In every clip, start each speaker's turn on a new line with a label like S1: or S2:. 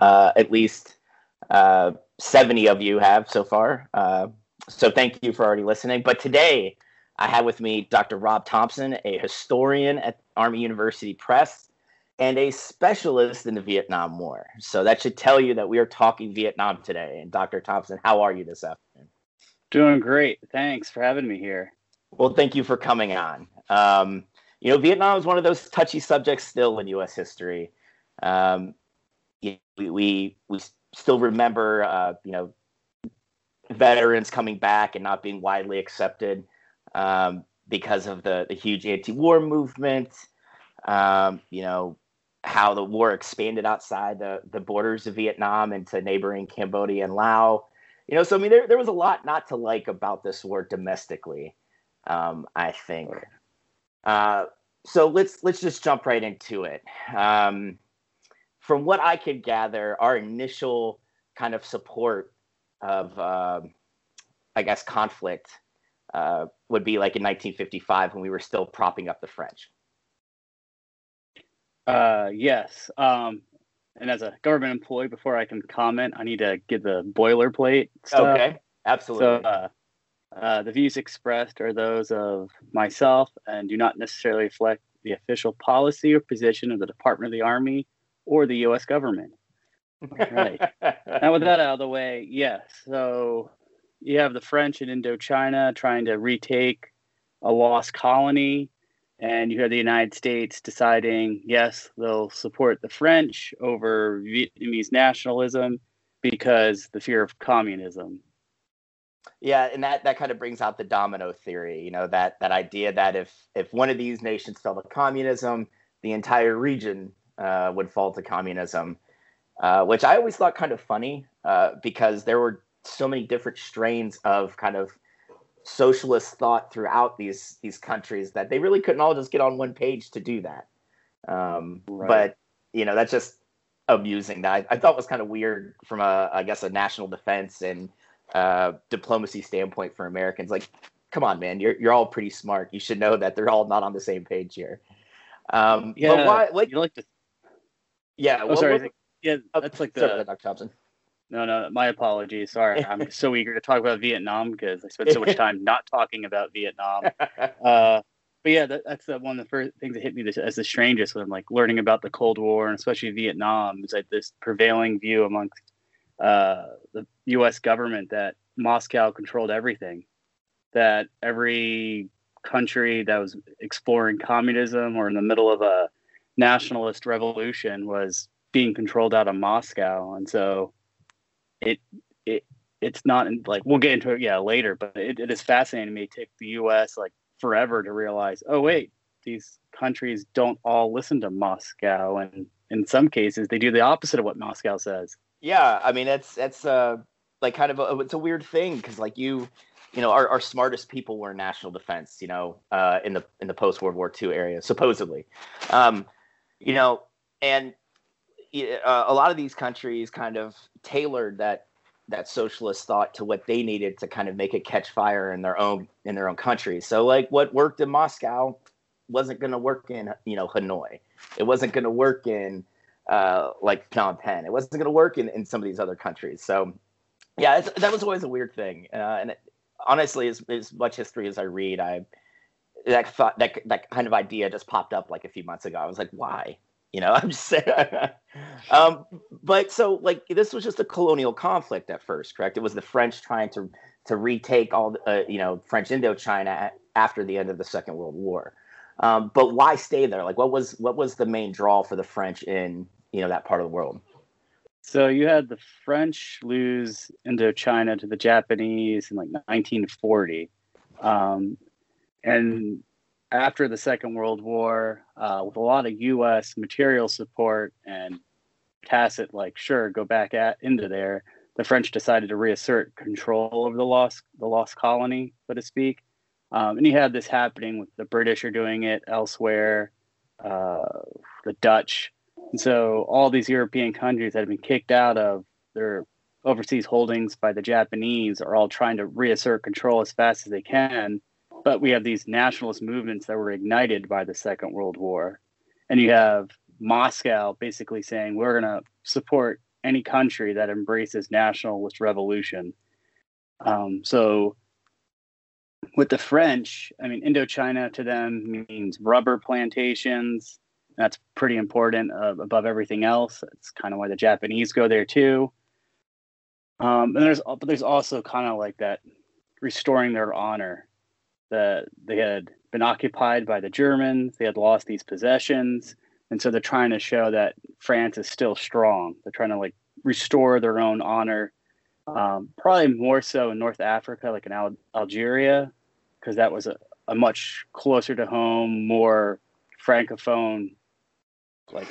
S1: Uh, at least uh, 70 of you have so far. Uh, so thank you for already listening. But today I have with me Dr. Rob Thompson, a historian at Army University Press and a specialist in the Vietnam War. So that should tell you that we are talking Vietnam today. And Dr. Thompson, how are you this afternoon?
S2: Doing great. Thanks for having me here.
S1: Well, thank you for coming on. Um, you know, Vietnam is one of those touchy subjects still in U.S. history. Um, we, we we still remember, uh, you know, veterans coming back and not being widely accepted um, because of the the huge anti-war movement. Um, you know how the war expanded outside the the borders of Vietnam into neighboring Cambodia and Laos. You know, so I mean, there there was a lot not to like about this war domestically. Um, I think. Uh, so let's let's just jump right into it. Um, from what I could gather, our initial kind of support of, uh, I guess, conflict uh, would be like in 1955 when we were still propping up the French.
S2: Uh, yes. Um, and as a government employee, before I can comment, I need to give the boilerplate. Stuff.
S1: Okay, absolutely.
S2: So, uh, uh, the views expressed are those of myself and do not necessarily reflect the official policy or position of the Department of the Army or the U.S. government. right. now, with that out of the way, yes. So you have the French in Indochina trying to retake a lost colony, and you have the United States deciding, yes, they'll support the French over Vietnamese nationalism because the fear of communism.
S1: Yeah, and that that kind of brings out the domino theory. You know that that idea that if if one of these nations fell to communism, the entire region uh, would fall to communism, uh, which I always thought kind of funny uh, because there were so many different strains of kind of socialist thought throughout these these countries that they really couldn't all just get on one page to do that. Um, right. But you know that's just amusing. That I, I thought was kind of weird from a I guess a national defense and uh, diplomacy standpoint for Americans. Like, come on, man, you're you're all pretty smart. You should know that they're all not on the same page here. Um,
S2: yeah, but why, like, you like to.
S1: Yeah,
S2: oh, sorry. What, yeah, that's like the.
S1: Sorry, Dr. Thompson.
S2: No, no, my apologies. Sorry, I'm so eager to talk about Vietnam because I spent so much time not talking about Vietnam. Uh, but yeah, that, that's the, one of the first things that hit me as the strangest when I'm like learning about the Cold War and especially Vietnam is like this prevailing view amongst uh, the U.S. government that Moscow controlled everything, that every country that was exploring communism or in the middle of a nationalist revolution was being controlled out of Moscow, and so it it it's not like we'll get into it yeah later, but it, it is fascinating to me. It took the U.S. like forever to realize, oh wait, these countries don't all listen to Moscow, and in some cases they do the opposite of what Moscow says.
S1: Yeah, I mean it's it's uh like kind of a, it's a weird thing because like you you know our, our smartest people were in national defense you know uh, in the in the post World War II area supposedly um, you know and uh, a lot of these countries kind of tailored that that socialist thought to what they needed to kind of make it catch fire in their own in their own country. So like what worked in Moscow wasn't going to work in you know Hanoi. It wasn't going to work in uh, like Phnom Penh. It wasn't going to work in, in some of these other countries. So yeah, that was always a weird thing. Uh, and it, honestly, as, as much history as I read, I that thought that that kind of idea just popped up like a few months ago. I was like, why? You know, I'm just saying. um, but so like this was just a colonial conflict at first, correct? It was the French trying to to retake all uh, you know French Indochina after the end of the Second World War. Um, but why stay there? Like, what was what was the main draw for the French in you know that part of the world?
S2: So you had the French lose Indochina to the Japanese in like 1940, um, and after the Second World War, uh, with a lot of U.S. material support and tacit, like, sure, go back at, into there, the French decided to reassert control over the lost the lost colony, so to speak. Um, and you had this happening with the British are doing it elsewhere, uh, the Dutch And so all these European countries that have been kicked out of their overseas holdings by the Japanese are all trying to reassert control as fast as they can. But we have these nationalist movements that were ignited by the Second World War. And you have Moscow basically saying, we're going to support any country that embraces nationalist revolution. Um, so with the French, I mean, Indochina to them means rubber plantations. That's pretty important uh, above everything else. That's kind of why the Japanese go there too. Um, and there's but there's also kind of like that restoring their honor that they had been occupied by the Germans. They had lost these possessions, and so they're trying to show that France is still strong. They're trying to like restore their own honor. Um, probably more so in North Africa, like in Al- Algeria, because that was a, a much closer to home, more francophone like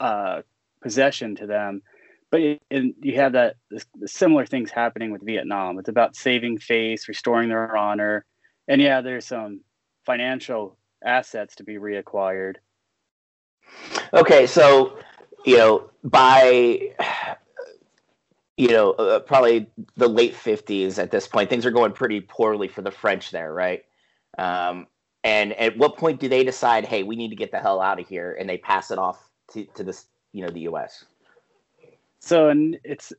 S2: uh, possession to them. But and you have that the similar things happening with Vietnam. It's about saving face, restoring their honor, and yeah, there's some financial assets to be reacquired.
S1: Okay, so you know by you know uh, probably the late 50s at this point things are going pretty poorly for the french there right um, and at what point do they decide hey we need to get the hell out of here and they pass it off to, to this you know the us
S2: so and it's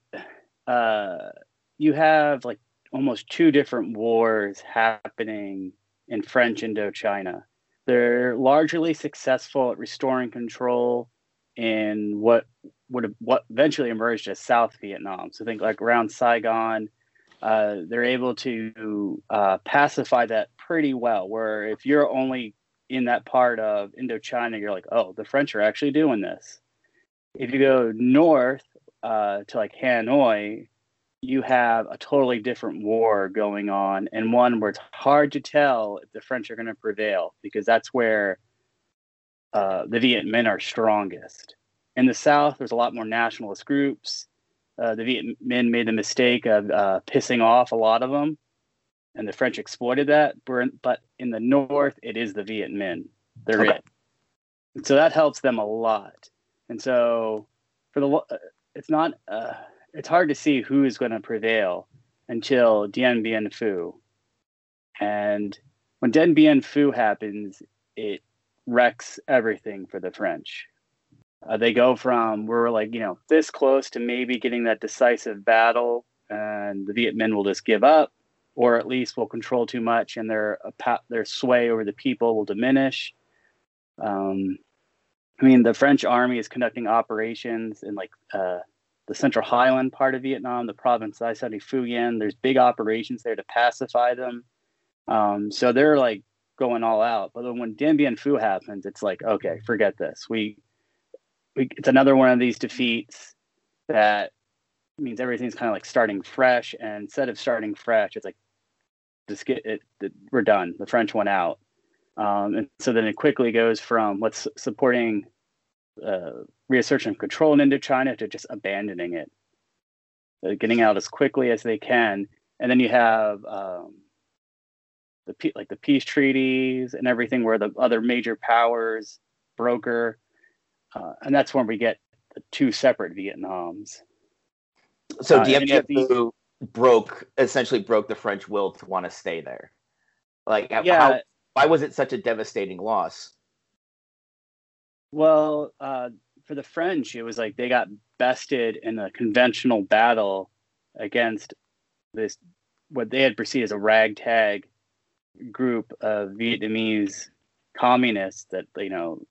S2: uh you have like almost two different wars happening in french indochina they're largely successful at restoring control in what would have what eventually emerged as south vietnam so think like around saigon uh, they're able to uh, pacify that pretty well. Where if you're only in that part of Indochina, you're like, oh, the French are actually doing this. If you go north uh, to like Hanoi, you have a totally different war going on, and one where it's hard to tell if the French are going to prevail because that's where uh, the Viet Minh are strongest. In the south, there's a lot more nationalist groups uh, the Viet Minh made the mistake of uh, pissing off a lot of them, and the French exploited that. But in the north, it is the Viet Minh. They're okay. it. So that helps them a lot. And so for the, uh, it's not, uh, it's hard to see who is going to prevail until Dien Bien Phu. And when Dien Bien Phu happens, it wrecks everything for the French. Uh, they go from we're like you know this close to maybe getting that decisive battle, and the Viet Minh will just give up, or at least will control too much, and their their sway over the people will diminish. Um, I mean, the French army is conducting operations in like uh, the Central Highland part of Vietnam, the province I study Yen. There's big operations there to pacify them. Um, so they're like going all out. But then when Dien Bien Phu happens, it's like, okay, forget this. We we, it's another one of these defeats that means everything's kind of like starting fresh. And instead of starting fresh, it's like just get it, it we're done. The French went out. Um, and so then it quickly goes from what's supporting uh, reassertion of control in Indochina to just abandoning it, uh, getting out as quickly as they can. And then you have um, the like the peace treaties and everything where the other major powers broker uh, and that's when we get the two separate Vietnams.
S1: So uh, Phu broke essentially broke the French will to want to stay there. Like, yeah. How, why was it such a devastating loss?
S2: Well, uh, for the French, it was like they got bested in a conventional battle against this what they had perceived as a ragtag group of Vietnamese communists that you know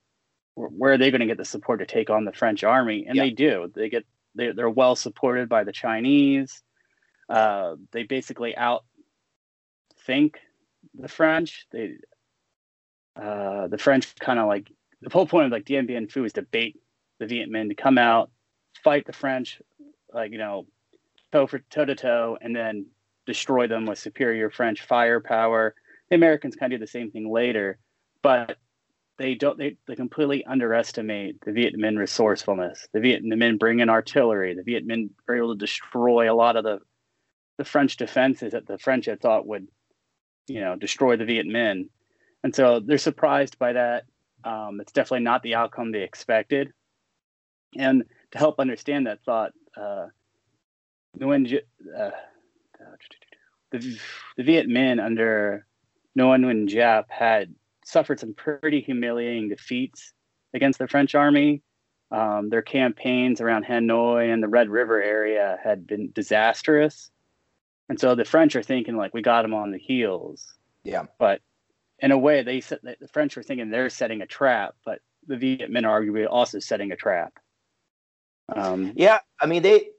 S2: where are they going to get the support to take on the French army? And they do. They get they, they're well supported by the Chinese. Uh, they basically out think the French. They uh, the French kind of like the whole point of like Dien Bien Phu is to bait the Viet Minh to come out, fight the French, like you know, toe for toe to toe, and then destroy them with superior French firepower. The Americans kind of do the same thing later, but they don't they, they completely underestimate the Viet Minh resourcefulness. The Viet Minh bring in artillery. The Viet Minh are able to destroy a lot of the the French defenses that the French had thought would, you know, destroy the Viet Minh. And so they're surprised by that. Um, it's definitely not the outcome they expected. And to help understand that thought, uh, Nguyen, uh, the, the Viet Minh under Nguyen Nguyen Giap had suffered some pretty humiliating defeats against the French army. Um, their campaigns around Hanoi and the Red River area had been disastrous. And so the French are thinking like we got them on the heels.
S1: Yeah.
S2: But in a way, they said the French were thinking they're setting a trap, but the Viet Minh are arguably also setting a trap.
S1: Um, yeah, I mean they.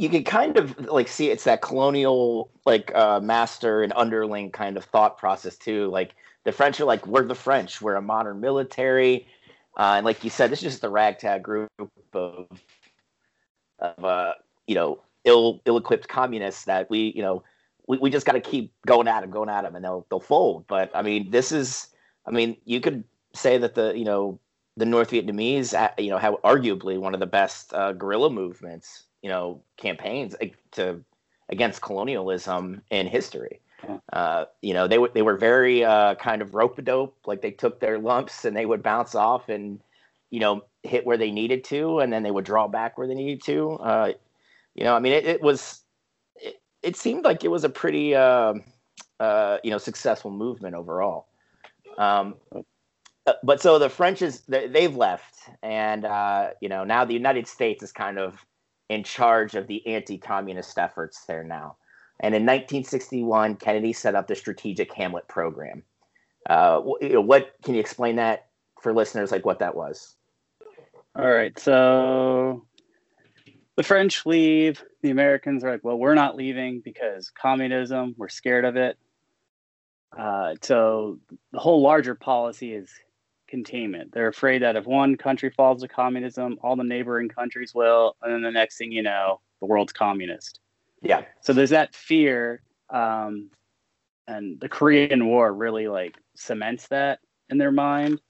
S1: You can kind of like see it's that colonial like uh, master and underling kind of thought process too. Like the French are like we're the French, we're a modern military, uh, and like you said, this is just a ragtag group of of uh, you know ill ill equipped communists that we you know we, we just got to keep going at them, going at them, and they'll they'll fold. But I mean, this is, I mean, you could say that the you know the North Vietnamese, you know, have arguably one of the best uh, guerrilla movements, you know, campaigns to against colonialism in history. Uh, you know, they were they were very uh, kind of rope a dope, like they took their lumps and they would bounce off and you know hit where they needed to, and then they would draw back where they needed to. Uh, you know, I mean, it, it was it seemed like it was a pretty uh, uh, you know successful movement overall. Um, uh, but so the French is they've left, and uh, you know now the United States is kind of in charge of the anti-communist efforts there now. And in 1961, Kennedy set up the Strategic Hamlet Program. Uh, what can you explain that for listeners, like what that was?
S2: All right, so the French leave. The Americans are like, well, we're not leaving because communism, we're scared of it. Uh, so the whole larger policy is containment. They're afraid that if one country falls to communism, all the neighboring countries will, and then the next thing you know, the world's communist.
S1: Yeah.
S2: So there's that fear, um, and the Korean War really like cements that in their mind.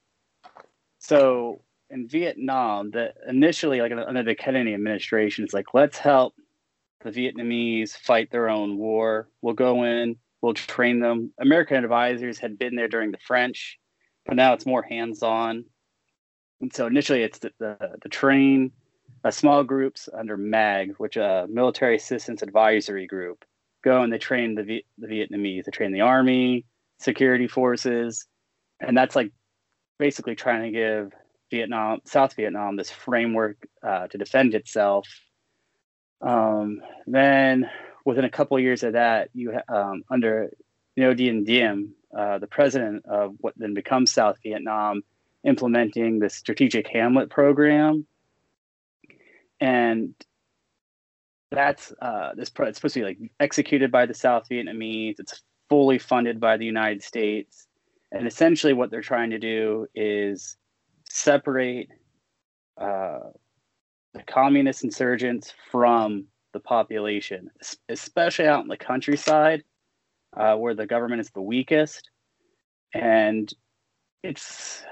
S2: So in Vietnam that initially, like under the Kennedy administration, it's like let's help the Vietnamese fight their own war. We'll go in, we'll train them. American advisors had been there during the French, but now it's more hands-on. And so initially, it's the the, the train uh, small groups under MAAG, which a uh, military assistance advisory group, go and they train the v- the Vietnamese. They train the army, security forces, and that's like basically trying to give Vietnam, South Vietnam, this framework uh, to defend itself. Um, then, within a couple of years of that, you um, under Ngo Dinh Diem, uh, the president of what then becomes South Vietnam, implementing the Strategic Hamlet program, and that's uh, this. Pro- it's supposed to be like executed by the South Vietnamese. It's fully funded by the United States, and essentially, what they're trying to do is separate uh, the communist insurgents from the population, especially out in the countryside uh, where the government is the weakest. And it's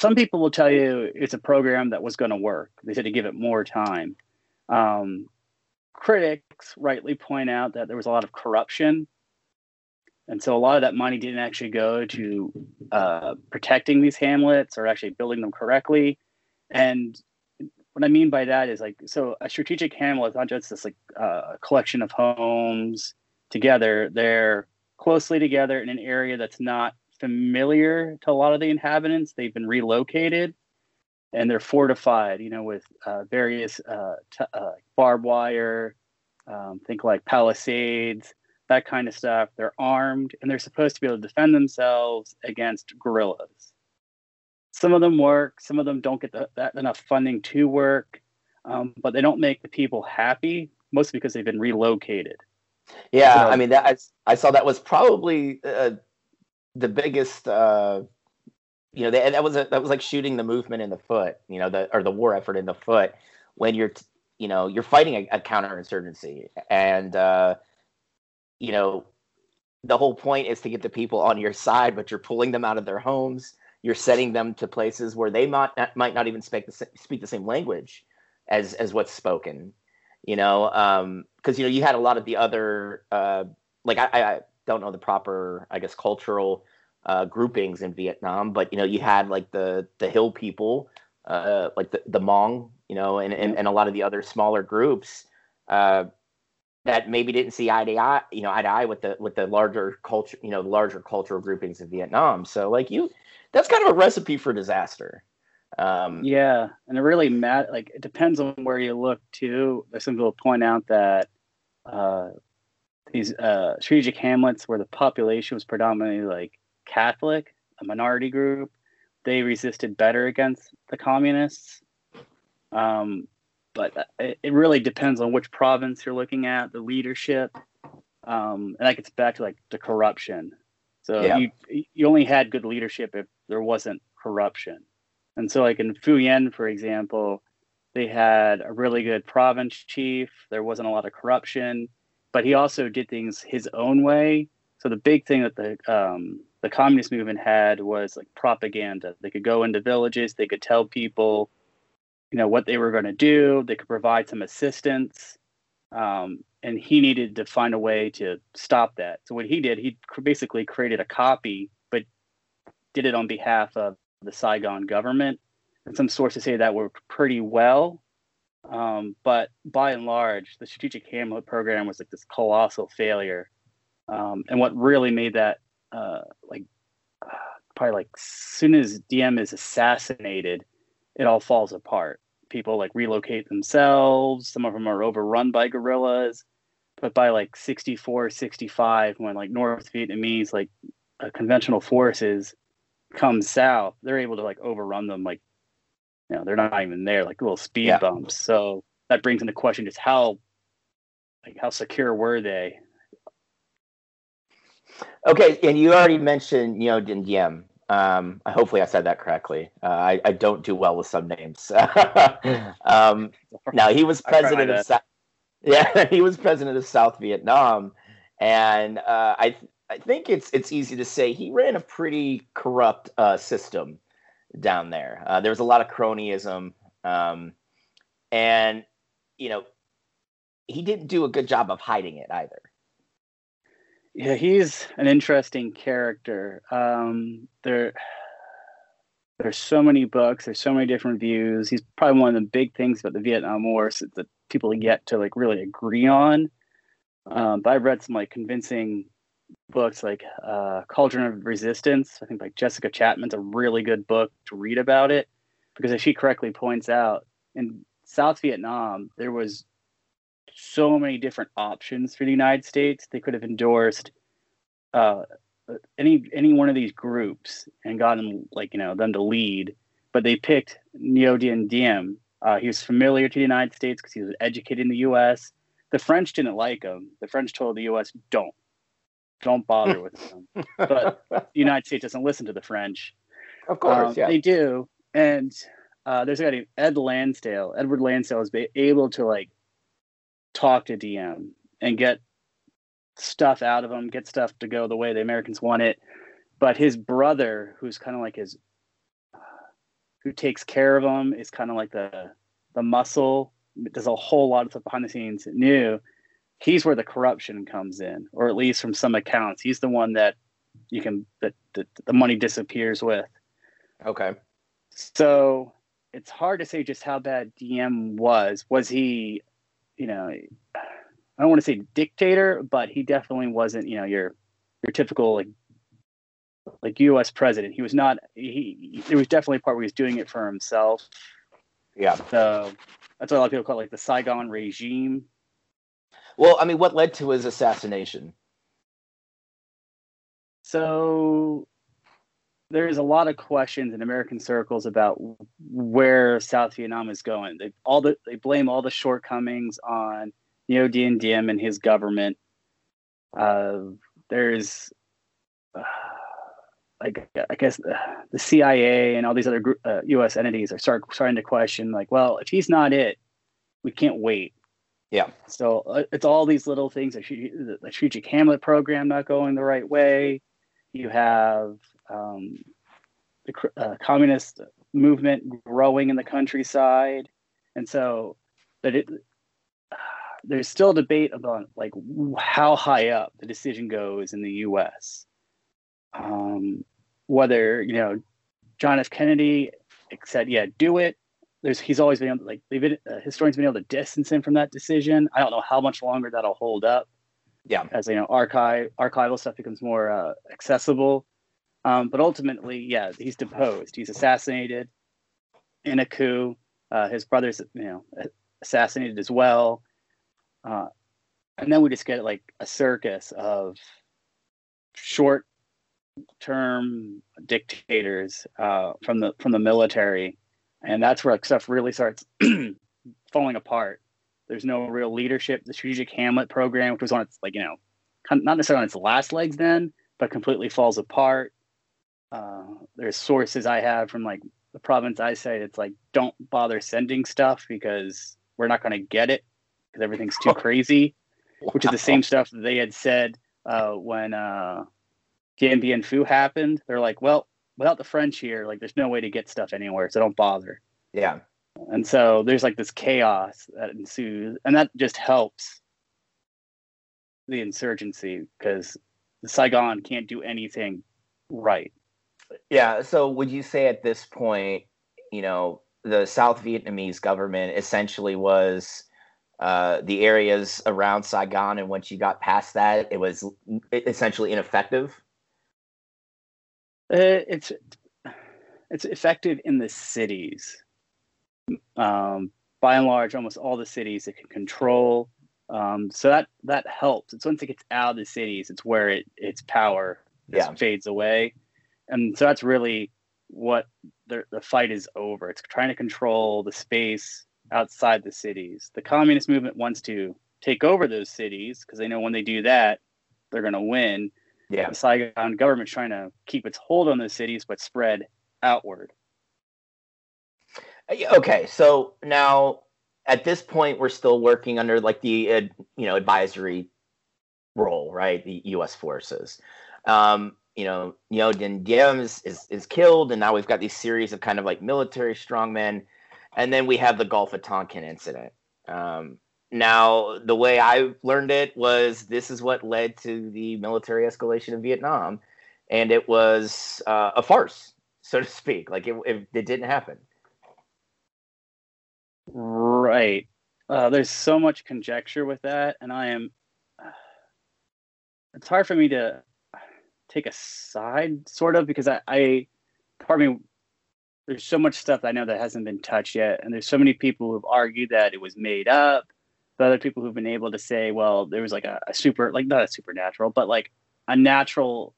S2: some people will tell you it's a program that was going to work. They said to give it more time. Um, critics rightly point out that there was a lot of corruption and so a lot of that money didn't actually go to uh, protecting these hamlets or actually building them correctly. And what I mean by that is like, so a strategic hamlet is not just this like uh, collection of homes together. They're closely together in an area that's not familiar to a lot of the inhabitants. They've been relocated and they're fortified, you know, with uh, various uh, t- uh, barbed wire, um, think like palisades, that kind of stuff. They're armed and they're supposed to be able to defend themselves against guerrillas. Some of them work, some of them don't get the, that enough funding to work, um, but they don't make the people happy, mostly because they've been relocated.
S1: Yeah, so, I mean, that I, I, saw that was probably uh, the biggest. Uh, you know, they, that was a, that was like shooting the movement in the foot. You know, the or the war effort in the foot when you're, you know, you're fighting a, a counterinsurgency, and uh, you know, the whole point is to get the people on your side, but you're pulling them out of their homes. You're setting them to places where they might not, might not even speak the, speak the same language as as what's spoken. You know, because um, you know you had a lot of the other uh, like I, I don't know the proper I guess cultural uh, groupings in Vietnam, but you know you had like the the hill people, uh, like the, the Hmong, you know, and, and, and a lot of the other smaller groups uh, that maybe didn't see eye to eye, you know, eye to eye with the with the larger culture, you know, larger cultural groupings of Vietnam. So like you, that's kind of a recipe for disaster.
S2: Um, yeah, and it really matters. Like it depends on where you look too. Some people point out that uh, these uh, strategic hamlets where the population was predominantly like Catholic, a minority group, they resisted better against the communists. Um, but it, it, really depends on which province you're looking at, the leadership, um, and that gets back to like the corruption. So yeah. you you only had good leadership if there wasn't corruption. And so, like in Yen, for example, they had a really good province chief. There wasn't a lot of corruption, but he also did things his own way. So the big thing that the um, the communist movement had was like propaganda. They could go into villages, they could tell people, you know, what they were going to do. They could provide some assistance, um, and he needed to find a way to stop that. So what he did, he basically created a copy, but did it on behalf of the Saigon government. And some sources say that worked pretty well. Um, but by and large, the strategic hamlet program was like this colossal failure. Um, and what really made that uh, like uh, probably like soon as Diem is assassinated, it all falls apart. People like relocate themselves. Some of them are overrun by guerrillas. But by like 64, 65, when like North Vietnamese, like uh, conventional forces come south, they're able to like overrun them. Like, you know, they're not even there, like little speed yeah. bumps. So that brings into question just how, like, how secure were they?
S1: Okay, and you already mentioned Ngo Dinh Diem. Um, hopefully, I said that correctly. Uh, I, I don't do well with some names. um, now he was president of South. Yeah, he was president of South Vietnam, and uh, I I think it's it's easy to say he ran a pretty corrupt uh, system down there. Uh, there was a lot of cronyism, um, and you know he didn't do a good job of hiding it either.
S2: Yeah, he's an interesting character. Um, there, there's so many books. There's so many different views. He's probably one of the big things about the Vietnam War that people get to like really agree on. Um, but I've read some like convincing books like uh, Cauldron of Resistance. I think like Jessica Chapman's a really good book to read about it because, as she correctly points out, in South Vietnam there was so many different options for the United States. They could have endorsed uh, any any one of these groups and gotten like you know them to lead, but they picked Ngo Dinh Diem. Uh, he was familiar to the United States because he was educated in the U.S. The French didn't like him. The French told the U.S. "Don't don't bother with them. But the United States doesn't listen to the French.
S1: Of course, um, yeah.
S2: They do. And uh, there's a guy named Ed Lansdale. Edward Lansdale is able to like talk to Diem and get stuff out of him, get stuff to go the way the Americans want it. But his brother, who's kind of like his, who takes care of him, is kind of like the the muscle. Does a whole lot of stuff behind the scenes. Nhu, he's where the corruption comes in, or at least from some accounts, he's the one that you can that, that the money disappears with.
S1: Okay.
S2: So it's hard to say just how bad Diem was. Was he, you know, I don't want to say dictator, but he definitely wasn't, you know, your your typical like like U.S. president. He was not. He there was definitely a part where he was doing it for himself.
S1: Yeah.
S2: So that's what a lot of people call it, like the Saigon regime.
S1: Well, I mean, what led to his assassination?
S2: So there's a lot of questions in American circles about where South Vietnam is going. They all the, they blame all the shortcomings on Ngo Dinh Diem and his government. Uh, there's uh, like I guess uh, the CIA and all these other group, uh, U.S. entities are start, starting to question like, well, if he's not it, we can't wait.
S1: Yeah.
S2: So uh, it's all these little things. The strategic Hamlet program not going the right way. You have um, the uh, communist movement growing in the countryside, and so that it uh, there's still debate about like how high up the decision goes in the U.S. Um, whether you know John F. Kennedy said, yeah, do it. There's he's always been like they've been uh, historians been able to distance him from that decision. I don't know how much longer that'll hold up.
S1: Yeah,
S2: as you know, archive archival stuff becomes more uh, accessible. Um, but ultimately, yeah, he's deposed. He's assassinated in a coup. Uh, his brother's, you know, assassinated as well. Uh, and then we just get like a circus of short term dictators uh, from the from the military, and that's where stuff really starts falling apart. There's no real leadership. The strategic Hamlet program, which was on its like you know, not necessarily on its last legs then, but completely falls apart. Uh, there's sources I have from like the province I say it's like don't bother sending stuff because we're not going to get it because everything's too crazy, which is the same stuff that they had said uh, when uh, Dien Bien Phu happened. They're like, well, without the French here, like there's no way to get stuff anywhere, so don't bother.
S1: Yeah.
S2: And so there's like this chaos that ensues, and that just helps the insurgency because Saigon can't do anything right.
S1: Yeah. So would you say at this point, you know, the South Vietnamese government essentially was uh, the areas around Saigon, and once you got past that, it was essentially ineffective.
S2: Uh, it's it's effective in the cities. Um, by and large, almost all the cities it can control. Um, so that that helps. It's once it gets out of the cities, it's where it its power yeah. fades away, and so that's really what the the fight is over. It's trying to control the space outside the cities. The communist movement wants to take over those cities because they know when they do that, they're going to win.
S1: Yeah.
S2: The Saigon government's trying to keep its hold on those cities, but spread outward.
S1: Uh, okay, so now at this point, we're still working under like the uh, you know advisory role, right? The U.S. forces. Um, you know, Ngo Dinh Diem is, is is killed, and now we've got these series of kind of like military strongmen, and then we have the Gulf of Tonkin incident. Um, now, the way I learned it was this is what led to the military escalation in Vietnam, and it was uh, a farce, so to speak. Like it, it, it didn't happen.
S2: Right. Uh, there's so much conjecture with that, and I am. It's hard for me to take a side, sort of, because I, I part of me, there's so much stuff I know that hasn't been touched yet, and there's so many people who've argued that it was made up But other people who've been able to say, well, there was like a, a super, like not a supernatural, but like a natural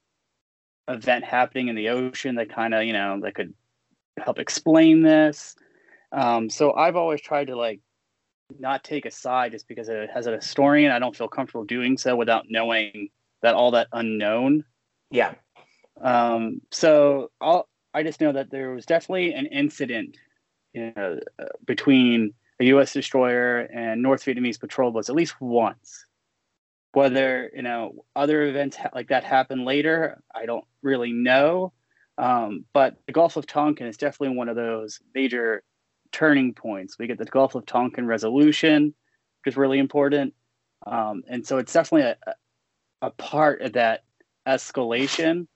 S2: event happening in the ocean that kind of, you know, that could help explain this. Um, so I've always tried to like not take a side just because it, as a historian, I don't feel comfortable doing so without knowing that all that unknown.
S1: Yeah.
S2: Um, so I'll, I just know that there was definitely an incident you know, uh, between a U.S. destroyer and North Vietnamese patrol boats at least once. Whether you know other events like that happen later, I don't really know. Um, but the Gulf of Tonkin is definitely one of those major turning points. We get the Gulf of Tonkin resolution, which is really important, um, and so it's definitely a, a part of that escalation.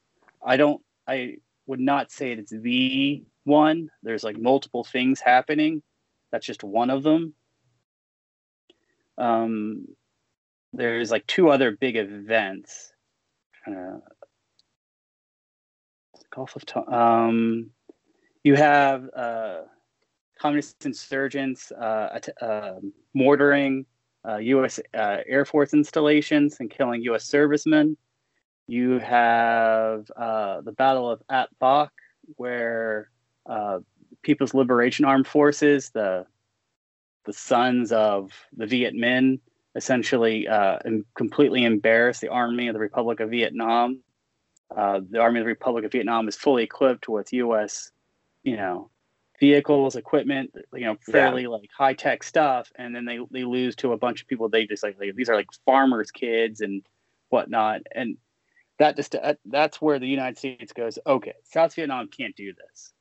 S2: I don't. I would not say it's the one. There's like multiple things happening, that's just one of them. Um, there's like two other big events. Uh, Gulf of um, you have uh, communist insurgents uh, uh, mortaring U.S. Uh, uh, Air Force installations and killing U.S. servicemen. You have uh, the Battle of Ap Bac, where People's Liberation Armed Forces, the the sons of the Viet Minh, essentially uh, completely embarrassed the Army of the Republic of Vietnam. Uh, the Army of the Republic of Vietnam is fully equipped with U.S. you know vehicles, equipment, you know, fairly yeah. like high tech stuff, and then they they lose to a bunch of people. They just like, like these are like farmers' kids and whatnot, and that just uh, that's where the United States goes. Okay, South Vietnam can't do this.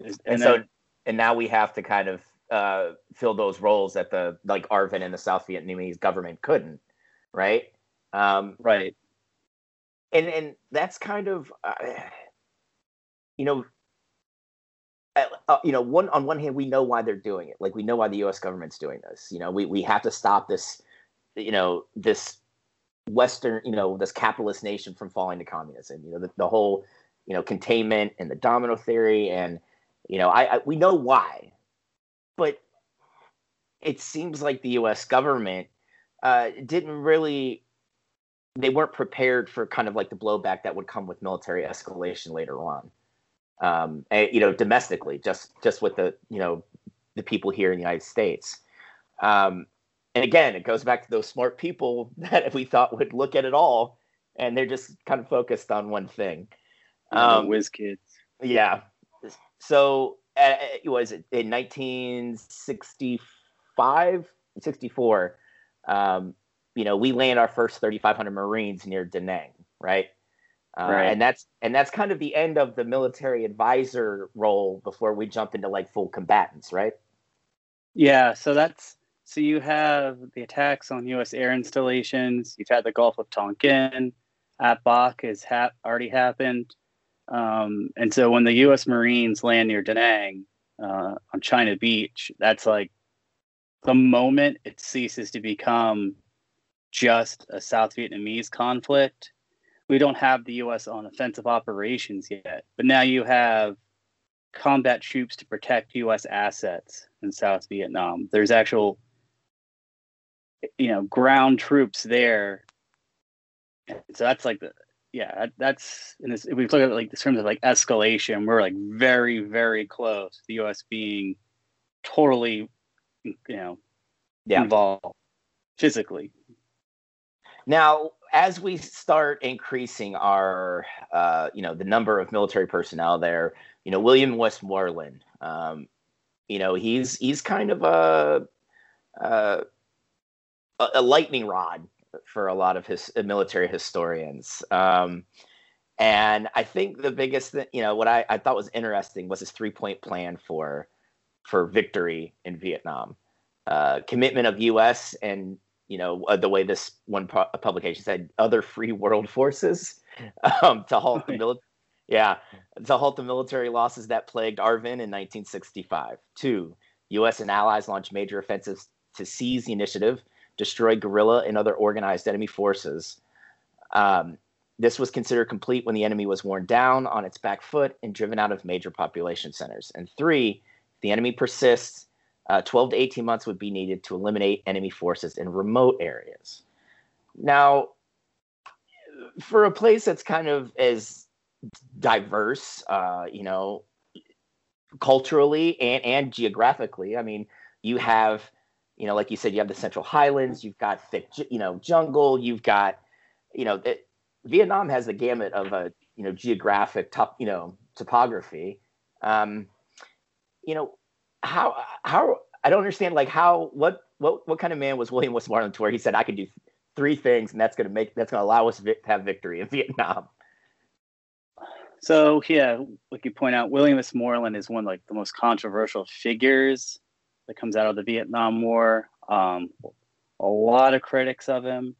S1: And, and so, then, and now we have to kind of uh, fill those roles that the like ARVN and the South Vietnamese government couldn't, right? Um,
S2: right.
S1: And and that's kind of, uh, you know, uh, you know, one on one hand, we know why they're doing it. Like we know why the U.S. government's doing this. You know, we we have to stop this, you know, this Western, you know, this capitalist nation from falling to communism. You know, the, the whole, you know, containment and the domino theory, and you know, I, I we know why, but it seems like the U.S. government uh, didn't really. They weren't prepared for kind of like the blowback that would come with military escalation later on um, and, you know, domestically, just just with the you know the people here in the United States. Um, and again, it goes back to those smart people that we thought would look at it all, and they're just kind of focused on one thing.
S2: Um, whiz kids.
S1: Yeah. So uh, it was in 1965, 64. Um, you know, we land our first 3,500 Marines near Da Nang, right? Uh, right. And that's and that's kind of the end of the military advisor role before we jump into like full combatants, right?
S2: Yeah. So that's so you have the attacks on U.S. air installations. You've had the Gulf of Tonkin Ap Bac has ha- already happened, um, and so when the U.S. Marines land near Da Nang uh, on China Beach, that's like the moment it ceases to become just a South Vietnamese conflict we don't have the U.S. on offensive operations yet, but now you have combat troops to protect U.S. assets in South Vietnam. There's actual, you know, ground troops there. So that's like the yeah, that's in this. If we look at like the terms of like escalation, we're like very very close. The U.S. being totally, you know, yeah. involved physically.
S1: Now, as we start increasing our, uh, you know, the number of military personnel there, you know, William Westmoreland, um, you know, he's he's kind of a, a a lightning rod for a lot of his uh, military historians. Um, and I think the biggest thing, you know, what I, I thought was interesting was his three point plan for for victory in Vietnam. Uh, commitment of U.S. and you know uh, the way this one pu- publication said other free world forces um, to halt the military yeah to halt the military losses that plagued ARVN in 1965 two us and allies launched major offensives to seize the initiative destroy guerrilla and other organized enemy forces um, this was considered complete when the enemy was worn down on its back foot and driven out of major population centers and three the enemy persists uh, 12 to 18 months would be needed to eliminate enemy forces in remote areas. Now, for a place that's kind of as diverse, uh, you know, culturally and, and geographically, I mean, you have, you know, like you said, you have the Central Highlands, you've got thick, you know, jungle, you've got, you know, it, Vietnam has the gamut of a, you know, geographic top, you know, topography. Um, you know, how how I don't understand like how what what what kind of man was William Westmoreland to where he said I could do three things and that's going to make that's going to allow us to have victory in Vietnam.
S2: So yeah, like you point out, William Westmoreland is one like the most controversial figures that comes out of the Vietnam War. Um, a lot of critics of him.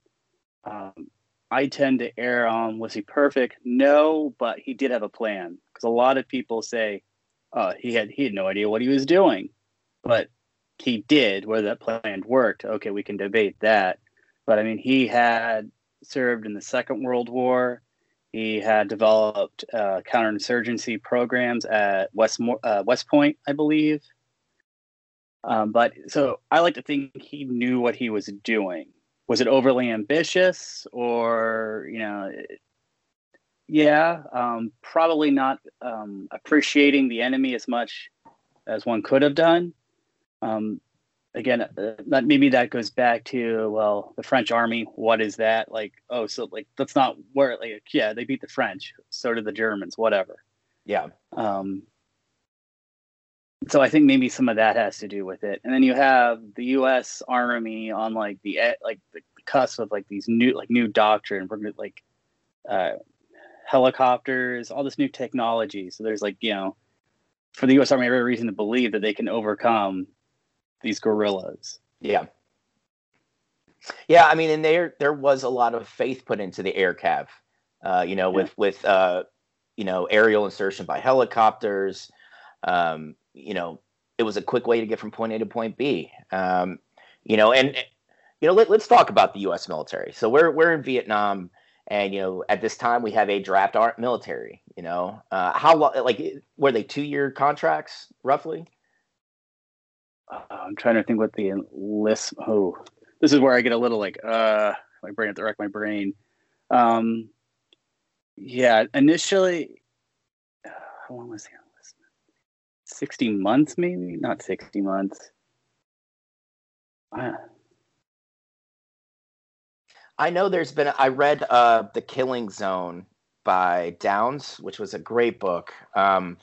S2: Um, I tend to err on was he perfect? No, but he did have a plan because a lot of people say uh, he had he had no idea what he was doing, but he did. Whether that plan worked, okay, we can debate that. But I mean, he had served in the Second World War. He had developed uh, counterinsurgency programs at West uh, West Point, I believe. Um, but so I like to think he knew what he was doing. Was it overly ambitious, or you know, yeah, um, probably not um, appreciating the enemy as much as one could have done. Um, again, uh, that, maybe that goes back to well, the French army. What is that like? Oh, so like that's not where like yeah, they beat the French. So did the Germans. Whatever.
S1: Yeah.
S2: Um, so I think maybe some of that has to do with it. And then you have the U.S. Army on like the like the cusp of like these new like new doctrine. Like uh, helicopters, all this new technology. So there's like, you know, for the US Army, every reason to believe that they can overcome these guerrillas.
S1: Yeah. Yeah, I mean, and there there was a lot of faith put into the air cav, uh, you know, yeah. with with uh, you know aerial insertion by helicopters. Um, you know, it was a quick way to get from point A to point B. Um, you know, and you know, let, us talk about the U.S. military. So we're we're in Vietnam, and you know, at this time we have a draft military. You know, uh, how long? Like, were they two year contracts roughly?
S2: Uh, I'm trying to think what the enlist. Oh, this is where I get a little like, uh, my brain have to wreck my brain. Um, yeah, initially, uh, how long was the enlistment? Sixty months, maybe not sixty months.
S1: I know there's been. I read uh, the Killing Zone by Downs, which was a great book, um,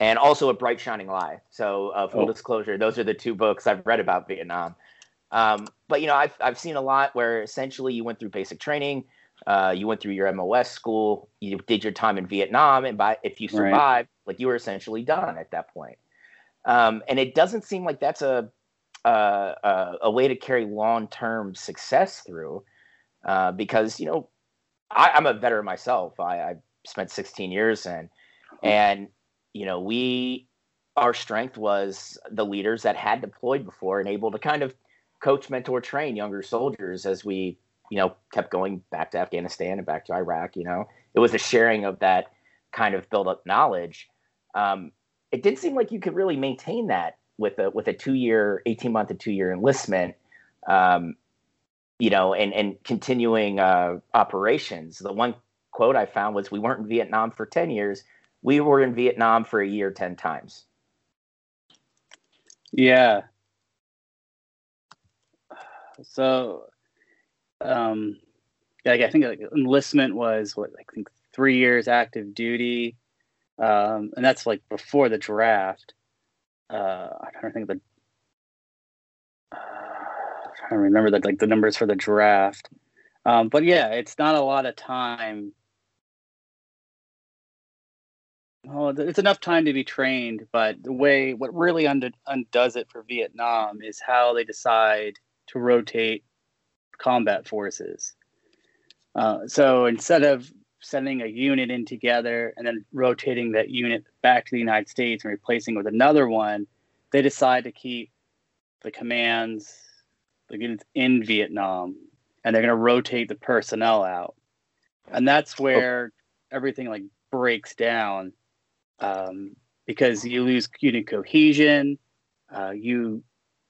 S1: and also a Bright Shining Lie. So, uh, full oh. disclosure, those are the two books I've read about Vietnam. Um, but you know, I've I've seen a lot where essentially you went through basic training, uh, you went through your MOS school, you did your time in Vietnam, and by if you survived, right. like you were essentially done at that point. Um, and it doesn't seem like that's a a, a way to carry long term success through, uh, because you know I, am a veteran myself. I, I spent 16 years in, and you know we our strength was the leaders that had deployed before and able to kind of coach, mentor, train younger soldiers as we, you know, kept going back to Afghanistan and back to Iraq. You know, it was a sharing of that kind of build up knowledge. Um, it did seem like you could really maintain that with a with a two year, eighteen month to two year enlistment. Um, you know, and and continuing uh, operations. The one quote I found was, "We weren't in Vietnam for ten years. We were in Vietnam for a year, ten times."
S2: Yeah, so, um, yeah, I think like enlistment was what I think three years active duty, um, and that's like before the draft. Uh, I don't think the. Uh, trying to remember that like the numbers for the draft, um, but yeah, it's not a lot of time. Oh, it's enough time to be trained, but the way what really undoes it for Vietnam is how they decide to rotate combat forces. Uh, so instead of sending a unit in together and then rotating that unit back to the United States and replacing with another one, they decide to keep the commands, the units in Vietnam, and they're going to rotate the personnel out. And that's where everything like breaks down um, because you lose unit cohesion. Uh, you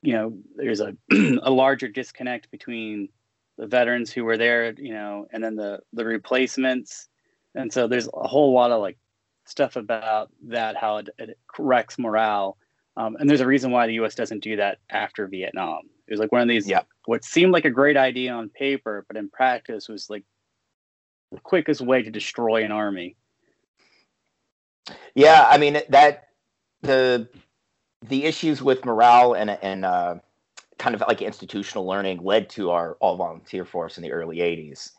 S2: you know there's a a larger disconnect between the veterans who were there you know and then the the replacements. And so there's a whole lot of like stuff about that how it, it corrects morale. Um, and there's a reason why the us doesn't do that after vietnam. It was like one of these
S1: yeah.
S2: what seemed like a great idea on paper but in practice was like the quickest way to destroy an army.
S1: Yeah i mean that the the issues with morale and and uh, kind of like institutional learning led to our all volunteer force in the early 80s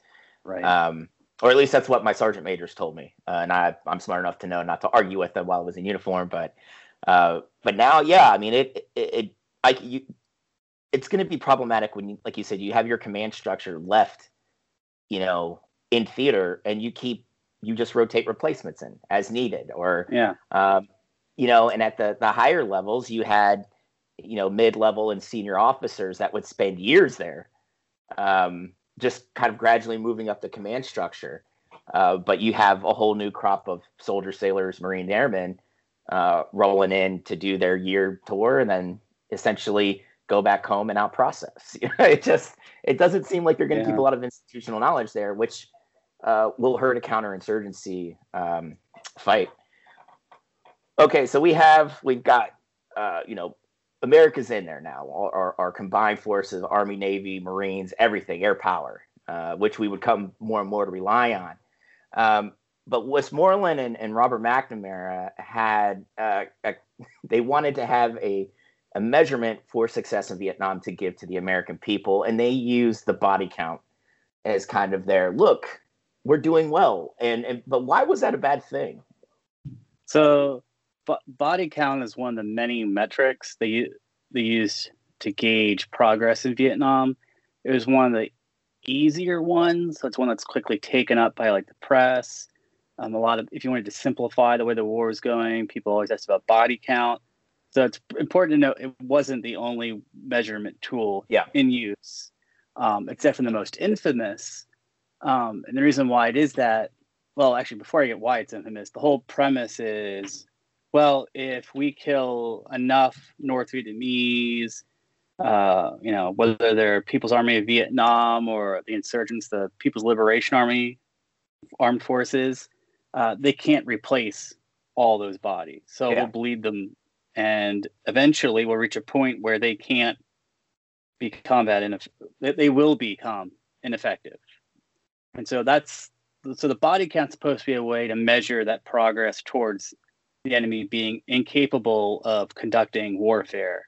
S2: right.
S1: Um, or at least that's what my sergeant majors told me. Uh, and I, i'm smart enough to know not to argue with them while i was in uniform but uh, but now yeah i mean it it, it I, you, it's going to be problematic when you like you said you have your command structure left you know in theater and you keep you just rotate replacements in as needed or
S2: yeah.
S1: um, you know, and at the the higher levels, you had you know mid level and senior officers that would spend years there, um, just kind of gradually moving up the command structure. Uh, but you have a whole new crop of soldiers, sailors, marine airmen uh, rolling in to do their year tour and then essentially go back home and out process. it just it doesn't seem like you're going to yeah. keep a lot of institutional knowledge there, which uh, will hurt a counterinsurgency um, fight. Okay, so we have we've got uh, you know America's in there now. Our, our, combined forces, Army, Navy, Marines, everything, air power, uh, which we would come more and more to rely on. Um, but Westmoreland and, and Robert McNamara had uh, a, they wanted to have a a measurement for success in Vietnam to give to the American people, and they used the body count as kind of their look. We're doing well, and, and but why was that a bad thing?
S2: So body count is one of the many metrics they they use to gauge progress in Vietnam. It was one of the easier ones. So it's one that's quickly taken up by like the press. Um, a lot of if you wanted to simplify the way the war was going, people always asked about body count. So it's important to note it wasn't the only measurement tool
S1: yeah.
S2: in use. Um, it's definitely the most infamous. Um, and the reason why it is that, well, actually, before I get why it's infamous, the whole premise is, well, if we kill enough North Vietnamese, uh, you know, whether they're People's Army of Vietnam or the insurgents, the People's Liberation Army armed forces, uh, they can't replace all those bodies. So yeah. we'll bleed them, and eventually we'll reach a point where they can't be combat ineff- they will become ineffective. And so that's so the body count's supposed to be a way to measure that progress towards the enemy being incapable of conducting warfare.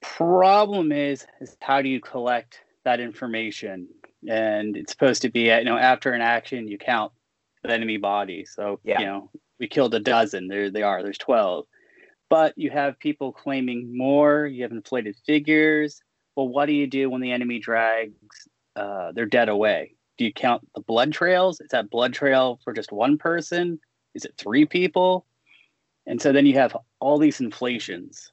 S2: Problem is, is how do you collect that information? And it's supposed to be, you know, after an action, you count the enemy bodies. So, yeah. you know, we killed a dozen. There they are. There's 12. But you have people claiming more. You have inflated figures. Well, what do you do when the enemy drags uh, their dead away? Do you count the blood trails? Is that blood trail for just one person? Is it three people? And so then you have all these inflations.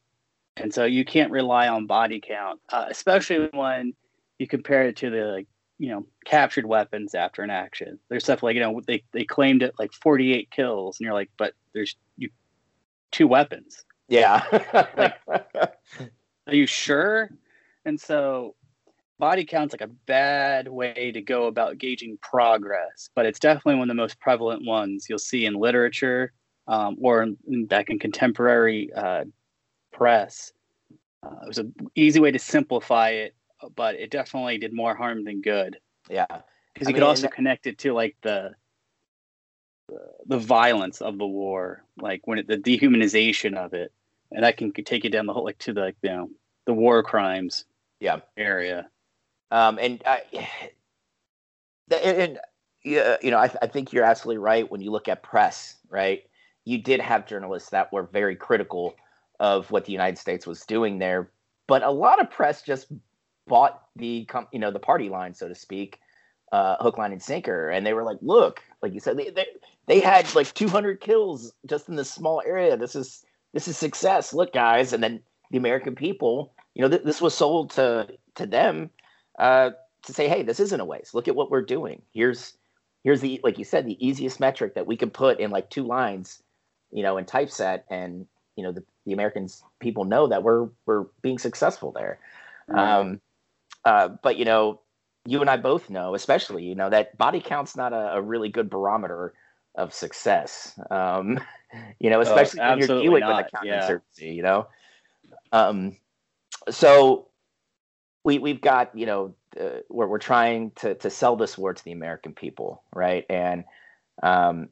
S2: And so you can't rely on body count, uh, especially when you compare it to the like, you know captured weapons after an action. There's stuff like you know they they claimed it like 48 kills, and you're like, but there's you two weapons.
S1: Yeah.
S2: like, are you sure? And so body count's like a bad way to go about gauging progress, but it's definitely one of the most prevalent ones you'll see in literature um, or in, back in contemporary uh, press. Uh, it was an easy way to simplify it, but it definitely did more harm than good.
S1: Yeah,
S2: because you could also connect it to like the, the the violence of the war, like when it, the dehumanization of it, and that can take you down the whole like to the you know the war crimes
S1: yeah
S2: area.
S1: Um, and I, and yeah, you know, I, I think you're absolutely right when you look at press, right? You did have journalists that were very critical of what the United States was doing there, but a lot of press just bought the you know the party line, so to speak, uh, hook, line, and sinker, and they were like, "Look, like you said, they, they they had like 200 kills just in this small area. This is this is success. Look, guys." And then the American people, you know, th- this was sold to to them uh, to say, "Hey, this isn't a waste. Look at what we're doing. Here's here's the like you said, the easiest metric that we can put in like two lines, you know, in typeset, and you know the the Americans people know that we're we're being successful there." Mm-hmm. Um, uh, but you know, you and I both know, especially you know, that body count's not a, a really good barometer of success. Um, you know, oh, especially oh, when you're dealing not. with a counterinsurgency. Yeah. You know, um, so we we've got you know uh, we're we're trying to to sell this war to the American people, right? And um,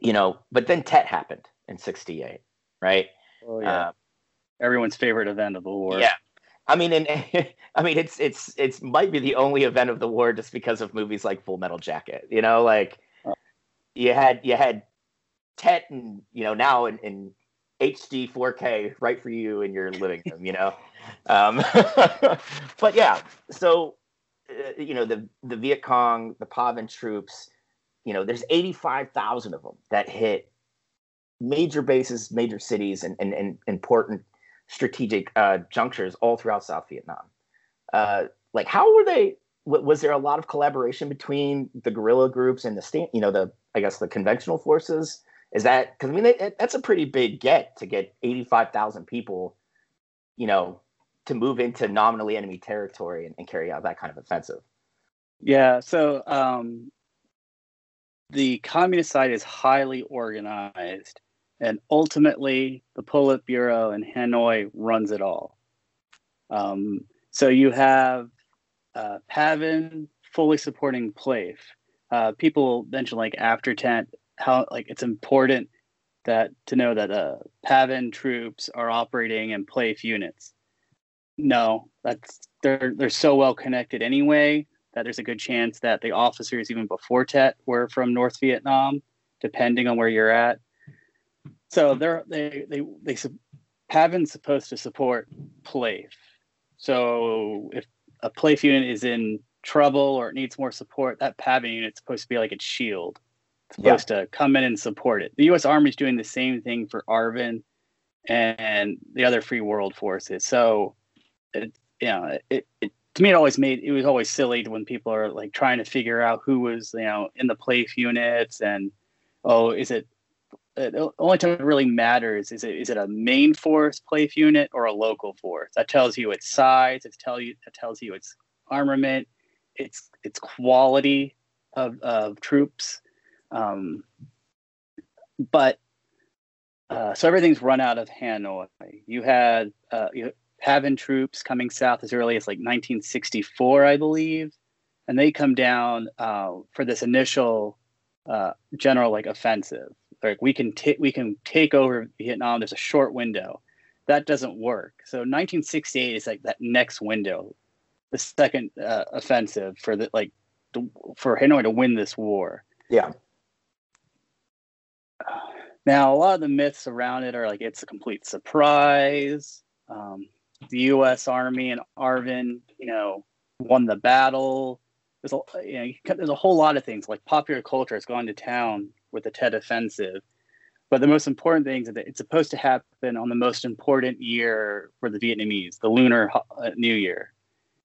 S1: you know, but then Tet happened in '68, right?
S2: Oh yeah. Um, Everyone's favorite event of the war.
S1: Yeah, I mean, and I mean, it's it's it's might be the only event of the war just because of movies like Full Metal Jacket. You know, like oh. you had you had Tet, and you know now in, in HD 4K right for you in your living room. You know, um, but yeah. So uh, you know the the Viet Cong, the PAVN troops. You know, there's 85,000 of them that hit major bases, major cities, and, and, and important strategic uh, junctures all throughout South Vietnam. Uh, like, how were they? Was there a lot of collaboration between the guerrilla groups and the state? You know, the I guess the conventional forces. Is that because I mean that's a pretty big get to get eighty five thousand people, you know, to move into nominally enemy territory and, and carry out that kind of offensive.
S2: Yeah. So um, the communist side is highly organized and ultimately the Politburo in Hanoi runs it all. Um, so you have uh, PAVN fully supporting PLAF. Uh, people mention like after Tet how like it's important that to know that uh, PAVN troops are operating in PLAF units. No, that's they're they're so well connected anyway that there's a good chance that the officers even before Tet were from North Vietnam, depending on where you're at. So they're they they they PAVN's supposed to support PLAF. So if a PLAF unit is in trouble or it needs more support, that PAVN unit's supposed to be like its shield. Supposed yeah. to come in and support it. The U.S. Army is doing the same thing for ARVN and the other free world forces. So, it, you know, it, it to me it always made it was always silly when people are like trying to figure out who was you know in the place units and oh is it uh, the only time it really matters is it is it a main force PLAF unit or a local force that tells you its size it tell you it tells you its armament its its quality of, of troops um, but uh, so everything's run out of Hanoi. You had uh, you having troops coming south as early as like 1964, I believe, and they come down uh, for this initial uh, general like offensive. Like we can take we can take over Vietnam. There's a short window. That doesn't work. So 1968 is like that next window, the second uh, offensive for the like for Hanoi to win this war.
S1: Yeah.
S2: Now, a lot of the myths around it are like it's a complete surprise. Um, the U.S. Army and ARVN, you know, won the battle. There's a you know there's a whole lot of things like popular culture has gone to town with the Tet Offensive, but the most important thing is that it's supposed to happen on the most important year for the Vietnamese, the Lunar uh, New Year.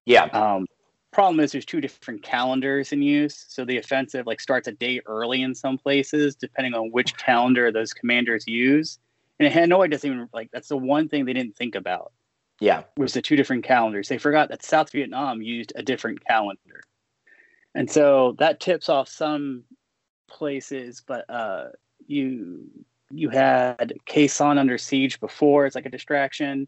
S1: Yeah.
S2: Um, problem is there's two different calendars in use, so the offensive like starts a day early in some places, depending on which calendar those commanders use. And Hanoi doesn't even like that's the one thing they didn't think about
S1: yeah.
S2: Was the two different calendars. They forgot that South Vietnam used a different calendar. And so that tips off some places, but uh, you you had Sanh under siege before, it's like a distraction.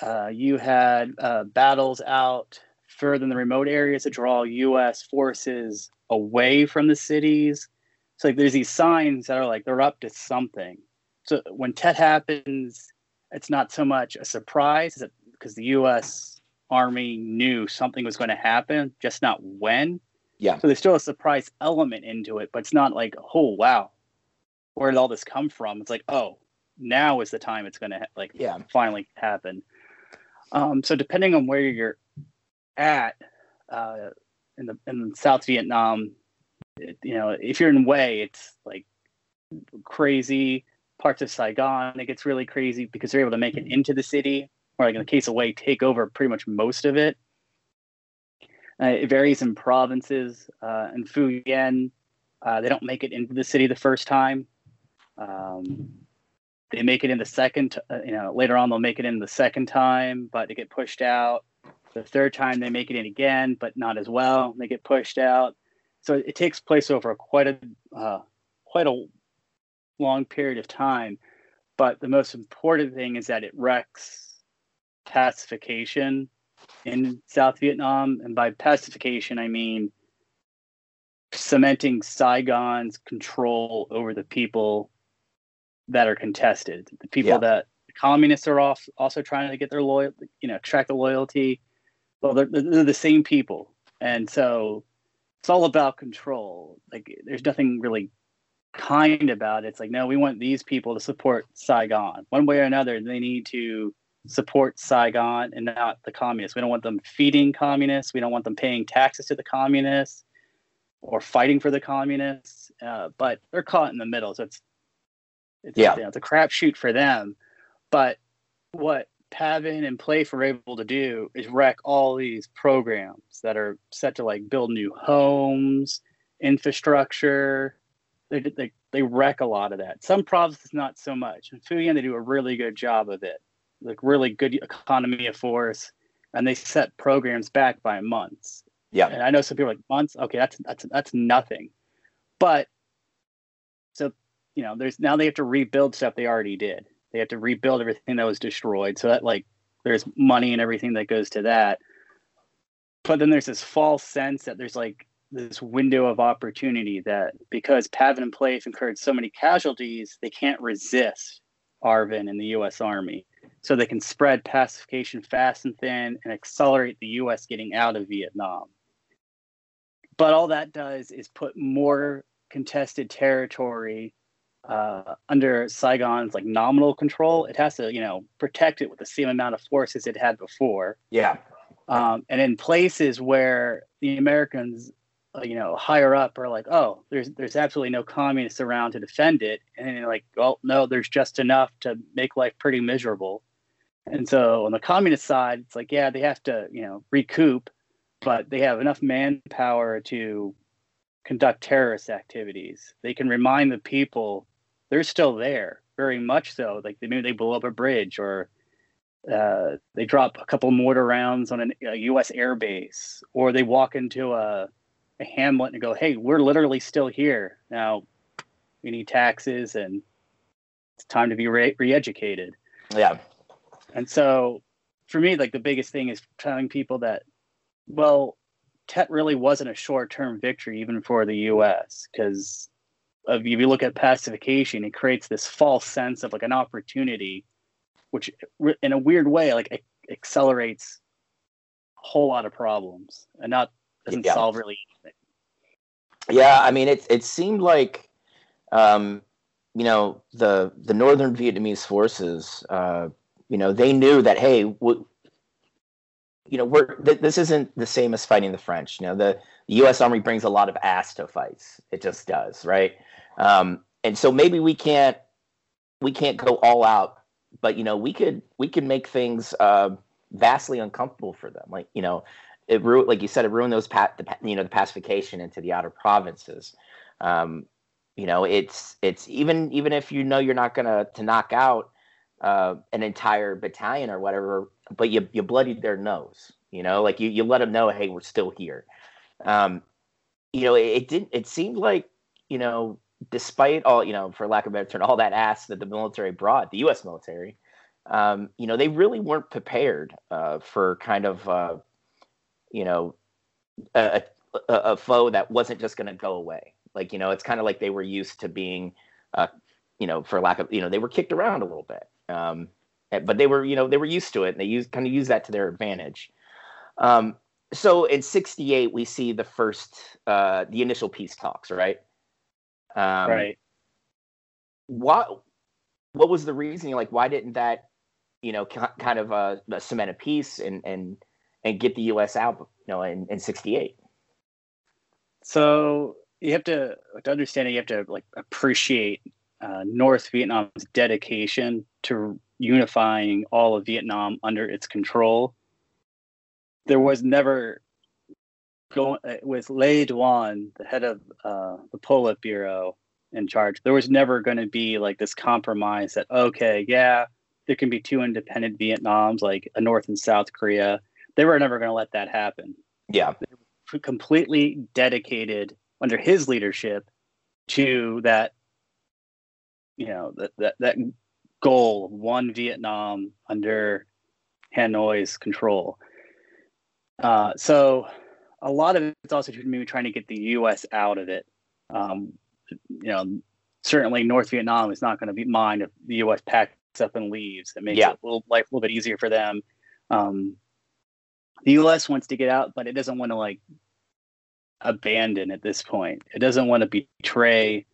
S2: Uh, you had uh, battles out further in the remote areas to draw US forces away from the cities. So like there's these signs that are like they're up to something. So when Tet happens, it's not so much a surprise because the U.S. Army knew something was going to happen, just not when.
S1: Yeah.
S2: So there's still a surprise element into it, but it's not like, oh wow, where did all this come from? It's like, oh, now is the time it's going to like
S1: yeah
S2: finally happen. Um, so depending on where you're at uh, in the in South Vietnam, it, you know, if you're in Hue, it's like crazy parts of Saigon, it gets really crazy because they're able to make it into the city, or like in the case of Hue, take over pretty much most of it. Uh, it varies in provinces. Uh, in Phu Yen, uh, they don't make it into the city the first time. Um, they make it in the second, uh, you know, later on they'll make it in the second time, but they get pushed out. The third time they make it in again, but not as well. They get pushed out. So it, takes place over quite a uh, quite a long period of time. But the most important thing is that it wrecks pacification in South Vietnam. And by pacification, I mean cementing Saigon's control over the people that are contested, the people yeah. that the communists are off, also trying to get their loyal, you know, extract the loyalty. Well, they're, they're the same people. And so it's all about control. Like there's nothing really kind about it. It's like, no, we want these people to support Saigon. One way or another, they need to support Saigon and not the communists. We don't want them feeding communists. We don't want them paying taxes to the communists or fighting for the communists. Uh, but they're caught in the middle. So it's, it's yeah, you know, it's a crapshoot for them. But what PAVN and PLAF are able to do is wreck all these programs that are set to like build new homes, infrastructure, they they they wreck a lot of that. Some provinces not so much. In Yen, they do a really good job of it, like really good economy of force, and they set programs back by months.
S1: Yeah,
S2: and I know some people like months. Okay, that's that's that's nothing, but so you know, there's now they have to rebuild stuff they already did. They have to rebuild everything that was destroyed. So that like there's money and everything that goes to that. But then there's this false sense that there's like this window of opportunity that because PAVN and PLAF incurred so many casualties, they can't resist ARVN and the U.S. Army. So they can spread pacification fast and thin and accelerate the U.S. getting out of Vietnam. But all that does is put more contested territory uh, under Saigon's like nominal control. It has to, you know, protect it with the same amount of force as it had before.
S1: Yeah.
S2: Um, and in places where the Americans, uh, you know, higher up are like, oh, there's there's absolutely no communists around to defend it, and then like, well, no, there's just enough to make life pretty miserable. And so on the communist side, it's like, yeah, they have to, you know, recoup, but they have enough manpower to conduct terrorist activities. They can remind the people they're still there, very much so. Like maybe they blow up a bridge or uh, they drop a couple mortar rounds on an, a U.S. airbase, or they walk into a, a hamlet and go, "Hey, we're literally still here now. We need taxes, and it's time to be re- re-educated."
S1: Yeah.
S2: And so, for me, like the biggest thing is telling people that, well, Tet really wasn't a short-term victory even for the U.S. because if you look at pacification, it creates this false sense of like an opportunity which in a weird way like accelerates a whole lot of problems and not doesn't yeah. solve really anything.
S1: Yeah, I mean it it seemed like um, you know the the northern Vietnamese forces uh, you know they knew that hey w- you know we're th- this isn't the same as fighting the French you know the, the US army brings a lot of ass to fights it just does right um, and so maybe we can't we can't go all out but you know we could we could make things uh, vastly uncomfortable for them. Like you know, it ru- like you said, it ruined those pa- the, you know the pacification into the outer provinces. Um, you know, it's it's even even if you know you're not gonna to knock out uh, an entire battalion or whatever, but you you bloodied their nose. You know, like you you let them know, hey, we're still here. Um, you know, it, it didn't. It seemed like you know despite all you know for lack of a better term all that ass that the military brought the us military um, you know they really weren't prepared uh, for kind of uh, you know a, a, a, foe that wasn't just going to go away. Like you know it's kind of like they were used to being uh, you know for lack of you know they were kicked around a little bit um, eh, but they were you know they were used to it and they used kind of use that to their advantage. Um, so in 68 we see the first uh, the initial peace talks right
S2: um, right.
S1: What what was the reasoning? Like, why didn't that, you know, kind of uh, cement a peace and and and get the U.S. out, you know, in, in '68?
S2: So you have to to understand it. You have to like appreciate uh, North Vietnam's dedication to unifying all of Vietnam under its control. There was never going uh, with Le Duan, the head of uh, the Politburo, in charge. There was never going to be like this compromise that okay, yeah, there can be two independent Vietnams, like a North and South Korea. They were never going to let that happen.
S1: Yeah,
S2: completely dedicated under his leadership to that. You know that that that goal of one Vietnam under Hanoi's control. Uh, so a lot of it's also to maybe trying to get the U.S. out of it. Um, you know, certainly North Vietnam is not going to be mine if the U.S. packs up and leaves. It makes yeah. it a little, life a little bit easier for them. Um, the U.S. wants to get out, but it doesn't want to like abandon at this point. It doesn't want to betray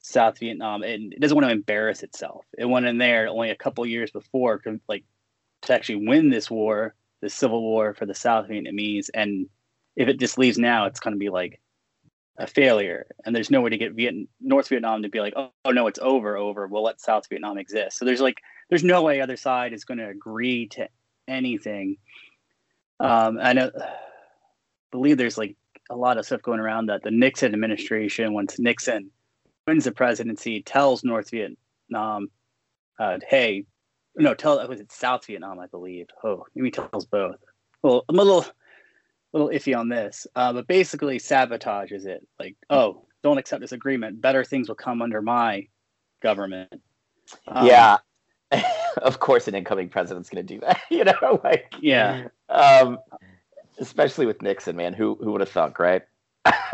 S2: South Vietnam, and it doesn't want to embarrass itself. It went in there only a couple years before, to, like to actually win this war, the civil war for the South Vietnamese, and if it just leaves now, it's going to be like a failure. And there's no way to get Viet- North Vietnam to be like, oh, oh no, it's over, over. We'll let South Vietnam exist. So there's like, there's no way other side is going to agree to anything. Um, I know, believe there's like a lot of stuff going around that the Nixon administration, once Nixon wins the presidency, tells North Vietnam, uh, hey, no, tell was it South Vietnam, I believe. Oh, maybe tells both. Well, I'm a little little iffy on this, uh, but basically sabotages it. Like, oh, don't accept this agreement. Better things will come under my government.
S1: Um, yeah, of course, an incoming president's going to do that. you know, like
S2: yeah.
S1: Um, especially with Nixon, man. Who who would have thunk, right?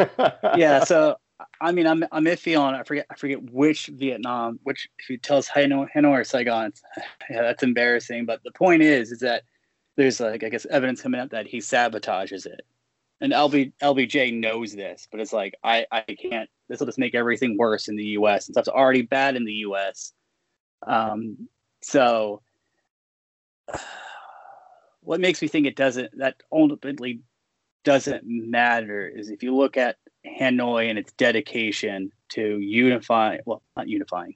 S2: yeah. So I mean, I'm I'm iffy on. I forget I forget which Vietnam, which if you tell us Hanoi, Hanoi or Saigon, yeah, that's embarrassing. But the point is, is that there's like I guess evidence coming out that he sabotages it. And LB, LBJ knows this, but it's like I, I can't. This will just make everything worse in the U.S. and stuff's already bad in the U.S. Um, so what makes me think it doesn't that ultimately doesn't matter is if you look at Hanoi and its dedication to unifying, well, not unifying,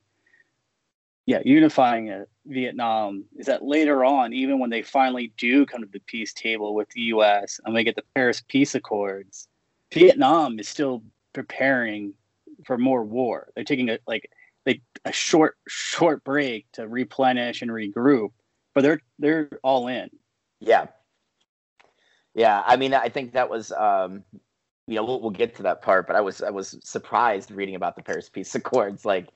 S2: yeah, unifying uh, Vietnam is that later on, even when they finally do come to the peace table with the U.S. and they get the Paris Peace Accords, Vietnam is still preparing for more war. They're taking a like they a short short break to replenish and regroup, but they're they're all in.
S1: Yeah, yeah. I mean, I think that was um, you know we'll, we'll get to that part, but I was I was surprised reading about the Paris Peace Accords, like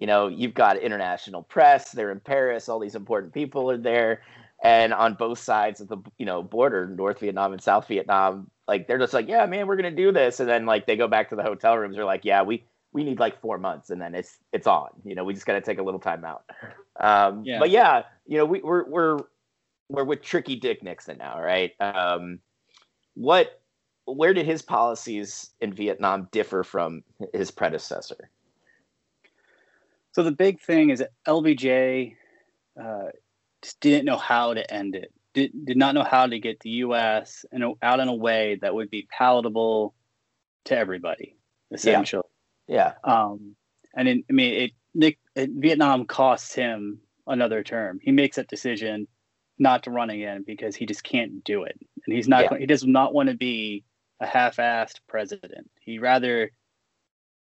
S1: you know, you've got international press, they're in Paris, all these important people are there. And on both sides of the you know border, North Vietnam and South Vietnam, like they're just like, yeah, man, we're gonna do this, and then like they go back to the hotel rooms. They're like, yeah, we we need like four months, and then it's it's on. You know, we just got to take a little time out. Um, yeah. But yeah, you know, we, we're we're we're with Tricky Dick Nixon now, right? Um, what where did his policies in Vietnam differ from his predecessor?
S2: So the big thing is that LBJ uh, just didn't know how to end it. Did, did not know how to get the U.S. and out in a way that would be palatable to everybody, essentially.
S1: Yeah.
S2: yeah. Um, and in, I mean, it, Nick, it, Vietnam costs him another term. He makes that decision not to run again because he just can't do it, and he's not. Yeah. He does not want to be a half-assed president. He rather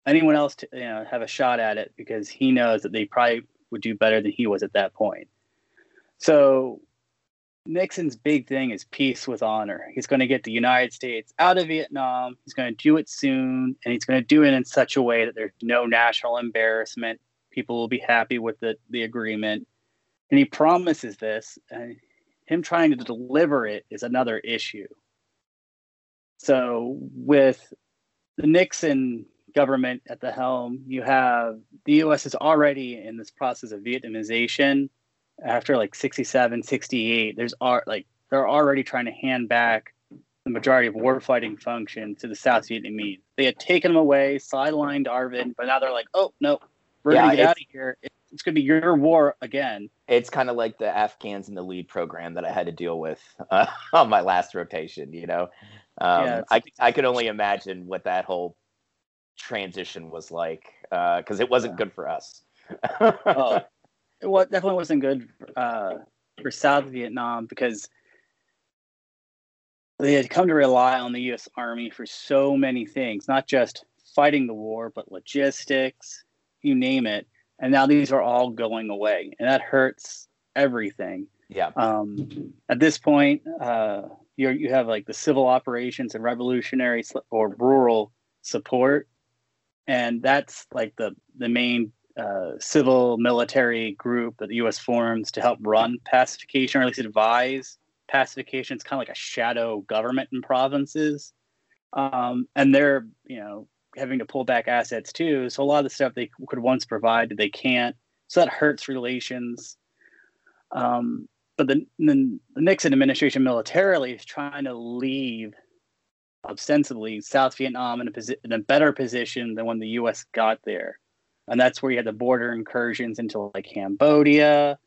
S2: anyone else to you know have a shot at it because he knows that they probably would do better than he was at that point. So Nixon's big thing is peace with honor. He's going to get the United States out of Vietnam. He's going to do it soon, and he's going to do it in such a way that there's no national embarrassment. People will be happy with the, the agreement. And he promises this, and him trying to deliver it is another issue. So, with the Nixon government at the helm. You have the US is already in this process of Vietnamization after like 67, 68. There's art like they're already trying to hand back the majority of warfighting function to the South Vietnamese. They had taken them away, sidelined ARVN, but now they're like, oh no, we're yeah, gonna get out of here. It's gonna be your war again.
S1: It's kind of like the Afghans in the lead program that I had to deal with uh, on my last rotation. You know, um, yeah, I I could only imagine what that whole transition was like because uh, it wasn't good for us.
S2: oh, it definitely wasn't good uh, for South Vietnam because they had come to rely on the U.S. Army for so many things, not just fighting the war, but logistics, you name it. And now these are all going away, and that hurts everything.
S1: Yeah.
S2: Um, at this point, uh, you you have like the civil operations and revolutionary or rural support and that's like the the main uh, civil military group that the U.S. forms to help run pacification, or at least advise pacification. It's kind of like a shadow government in provinces, um, and they're you know having to pull back assets too. So a lot of the stuff they could once provide, they can't. So that hurts relations. Um, but the, the, the Nixon administration militarily is trying to leave ostensibly South Vietnam in a, posi- in a better position than when the U.S. got there, and that's where you had the border incursions into like Cambodia.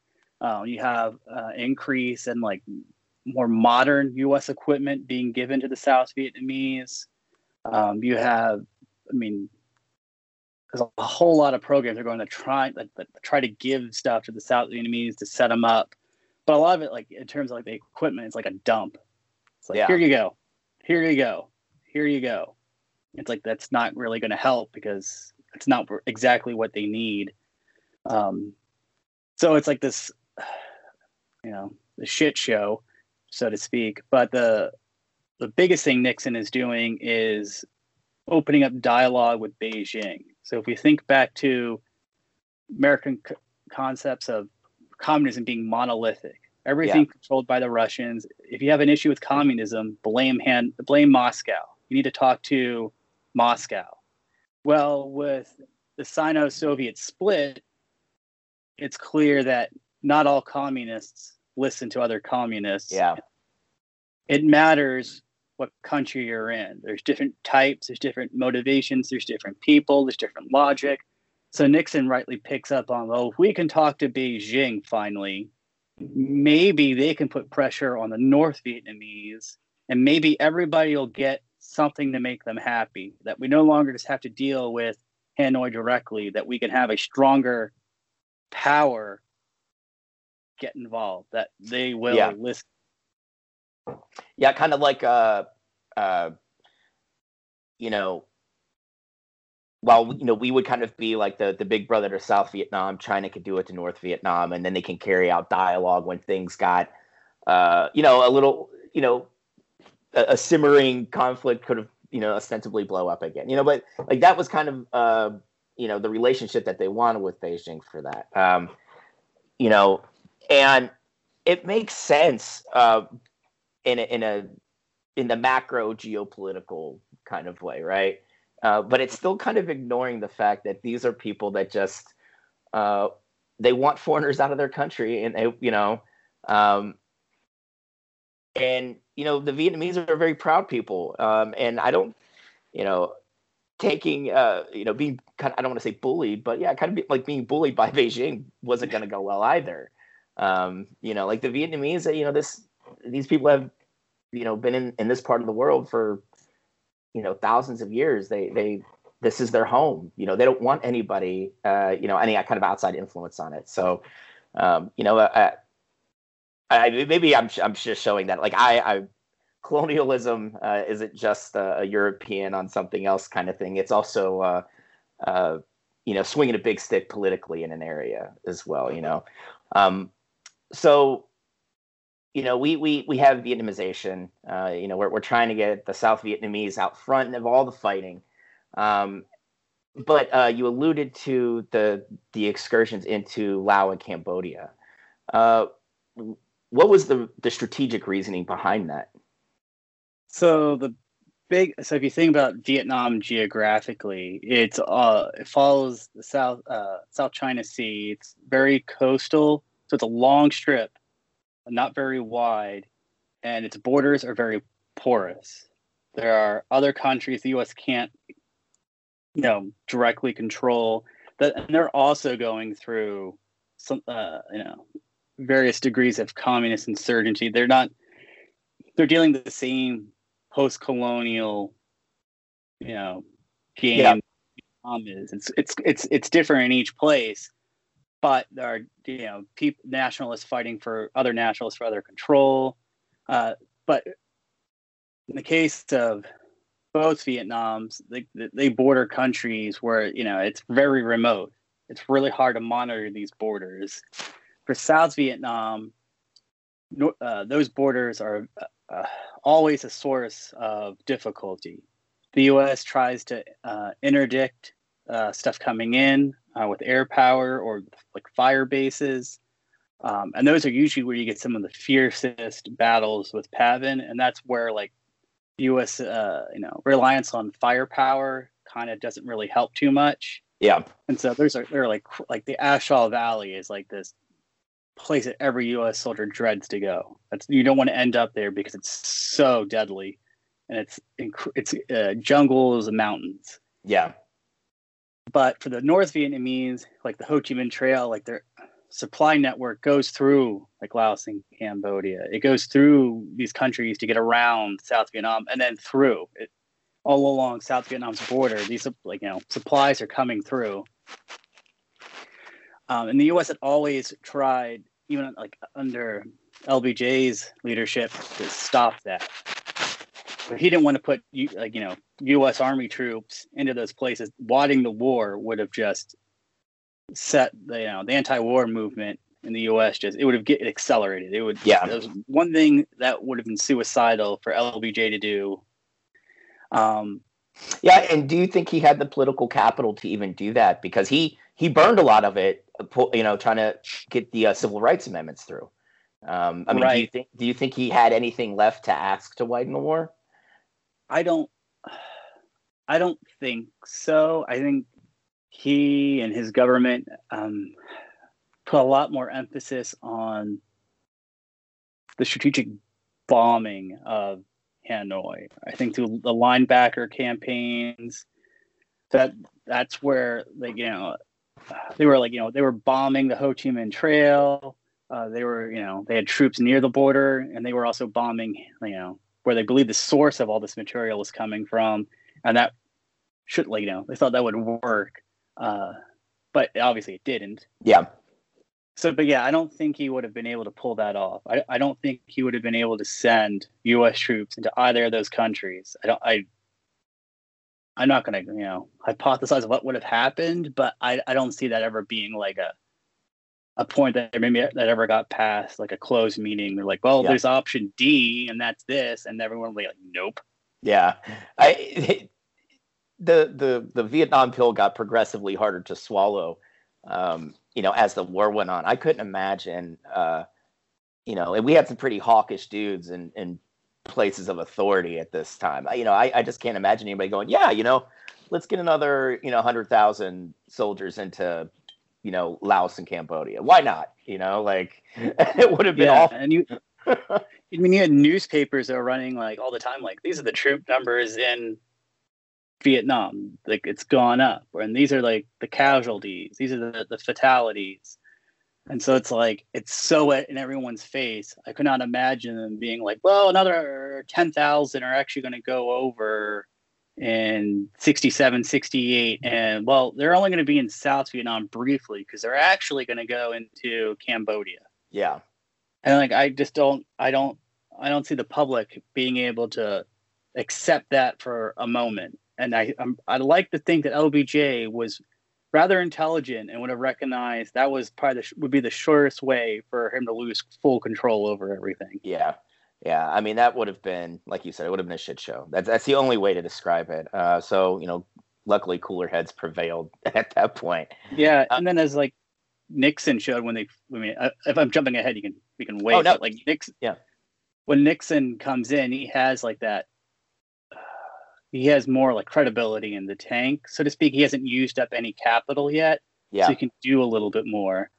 S2: Uh, you have uh, increase in like more modern U.S. equipment being given to the South Vietnamese. Um, you have, I mean, there's a whole lot of programs they're going to try like, try to give stuff to the South Vietnamese to set them up, but a lot of it, like in terms of like the equipment, it's like a dump. It's like yeah. here you go, here you go, here you go. It's like that's not really going to help because it's not exactly what they need. Um, so it's like this, you know, the shit show, so to speak. But the the biggest thing Nixon is doing is opening up dialogue with Beijing. So if we think back to American c- concepts of communism being monolithic, everything yeah. controlled by the Russians. If you have an issue with communism, blame hand blame Moscow. You need to talk to Moscow. Well, with the Sino-Soviet split, it's clear that not all communists listen to other communists.
S1: Yeah.
S2: It matters what country you're in. There's different types, there's different motivations, there's different people, there's different logic. So Nixon rightly picks up on, well, if we can talk to Beijing finally, maybe they can put pressure on the North Vietnamese, and maybe everybody will get something to make them happy. That we no longer just have to deal with Hanoi directly. That we can have a stronger power get involved. That they will
S1: Yeah.
S2: listen.
S1: Yeah, kind of like uh, uh, you know, while you know we would kind of be like the the big brother to South Vietnam, China could do it to North Vietnam, and then they can carry out dialogue when things got, uh, you know, a little, you know, a, a simmering conflict could have, you know, ostensibly blow up again, you know, but like that was kind of, uh, you know, the relationship that they wanted with Beijing for that, um, you know, and it makes sense uh, in a, in a in the macro geopolitical kind of way, right? Uh, but it's still kind of ignoring the fact that these are people that just uh, they want foreigners out of their country, and they, you know, um, and you know the Vietnamese are very proud people, um, and I don't, you know, taking, uh, you know, being kind of, I don't want to say bullied, but yeah, kind of be, like being bullied by Beijing wasn't going to go well either. Um, you know, like the Vietnamese, you know, this these people have, you know, been in, in this part of the world for, you know, thousands of years. They they this is their home. You know, they don't want anybody, uh, you know, any kind of outside influence on it. So, um, you know, I, I, maybe I'm I'm just showing that like I, I colonialism uh, isn't just a, a European on something else kind of thing. It's also uh, uh, you know swinging a big stick politically in an area as well. You know, um, so you know we we we have Vietnamization. Uh, you know, we're we're trying to get the South Vietnamese out front of all the fighting. Um, but uh, you alluded to the the excursions into Laos and Cambodia. What was the the strategic reasoning behind that?
S2: So the big so if you think about Vietnam geographically, it's uh it follows the South uh South China Sea. It's very coastal, so it's a long strip, not very wide, and its borders are very porous. There are other countries the US can't you know directly control that and they're also going through some uh you know various degrees of communist insurgency. They're not they're dealing with the same post-colonial, you know, game
S1: Yeah.
S2: Vietnam is. It's it's it's it's different in each place, but there are you know people nationalists fighting for other nationalists for other control. Uh, but in the case of both Vietnams, they they border countries where you know it's very remote. It's really hard to monitor these borders. For South Vietnam, no, uh, those borders are uh, always a source of difficulty. The U.S. tries to uh, interdict uh, stuff coming in uh, with air power or like fire bases, um, and those are usually where you get some of the fiercest battles with PAVN, and that's where like U.S. Uh, you know reliance on firepower kind of doesn't really help too much.
S1: Yeah,
S2: And so there's a, they're like like the A Shau Valley is like this place that every U.S. soldier dreads to go. That's you don't want to end up there because it's so deadly, and it's inc- it's uh, jungles and mountains.
S1: yeah,
S2: But for the North Vietnamese, like the Ho Chi Minh Trail, like their supply network goes through like Laos and Cambodia. It goes through these countries to get around South Vietnam and then through it all along South Vietnam's border. These like you know supplies are coming through. Um, and the U.S. had always tried, even like under LBJ's leadership, to stop that. But he didn't want to put like you know U.S. Army troops into those places. Wanting the war would have just set the you know the anti-war movement in the U.S. just it would have get accelerated. It would
S1: Yeah.
S2: That was one thing that would have been suicidal for LBJ to do. Um,
S1: yeah. And do you think he had the political capital to even do that? Because he he burned a lot of it, you know, trying to get the uh, civil rights amendments through. Um, I mean, do you think do you think he had anything left to ask to widen the war?
S2: I don't I don't think so. I think he and his government um, put a lot more emphasis on the strategic bombing of Hanoi. I think through the linebacker campaigns, that that's where they you know they were like you know they were bombing the Ho Chi Minh Trail. Uh, they were, you know, they had troops near the border, and they were also bombing, you know, where they believed the source of all this material was coming from, and that should, like, you know, they thought that would work, uh, but obviously it didn't.
S1: Yeah.
S2: So, but yeah, I don't think he would have been able to pull that off. I, I don't think he would have been able to send U.S. troops into either of those countries. I don't. I. I'm not gonna, you know, hypothesize what would have happened, but I, I don't see that ever being like a a point that maybe that ever got past like a closed meeting. They're like, well, yeah. there's option D, and that's this, and everyone will be like, nope.
S1: Yeah, I the the the Vietnam pill got progressively harder to swallow. Um, you know, as the war went on. I couldn't imagine, uh, you know, and we had some pretty hawkish dudes and in places of authority at this time. You know, I, I just can't imagine anybody going, yeah, you know, let's get another, you know, 100,000 soldiers into, you know, Laos and Cambodia. Why not? You know, like it would have been yeah, awful.
S2: And you, I mean, you had newspapers that were running like all the time, like these are the troop numbers in Vietnam. Like it's gone up, and these are like the casualties. These are the, the fatalities. And so it's like it's so in everyone's face. I could not imagine them being like, "Well, another ten thousand are actually going to go over in 67, 68, and well, they're only going to be in South Vietnam briefly because they're actually going to go into Cambodia."
S1: Yeah,
S2: and like I just don't, I don't, I don't see the public being able to accept that for a moment and I I'm, I like to think that LBJ was rather intelligent and would have recognized that was probably the, would be the shortest way for him to lose full control over everything.
S1: Yeah, yeah. I mean, that would have been like you said, it would have been a shit show. That's that's the only way to describe it. Uh, so you know, luckily, cooler heads prevailed at that point.
S2: Yeah, uh, and then as like Nixon showed when they, I mean, uh, if I'm jumping ahead, you can we can wait. Oh, no. Like Nixon,
S1: yeah.
S2: When Nixon comes in, he has like that he has more like credibility in the tank, so to speak. He hasn't used up any capital yet,
S1: yeah.
S2: so he can do a little bit more.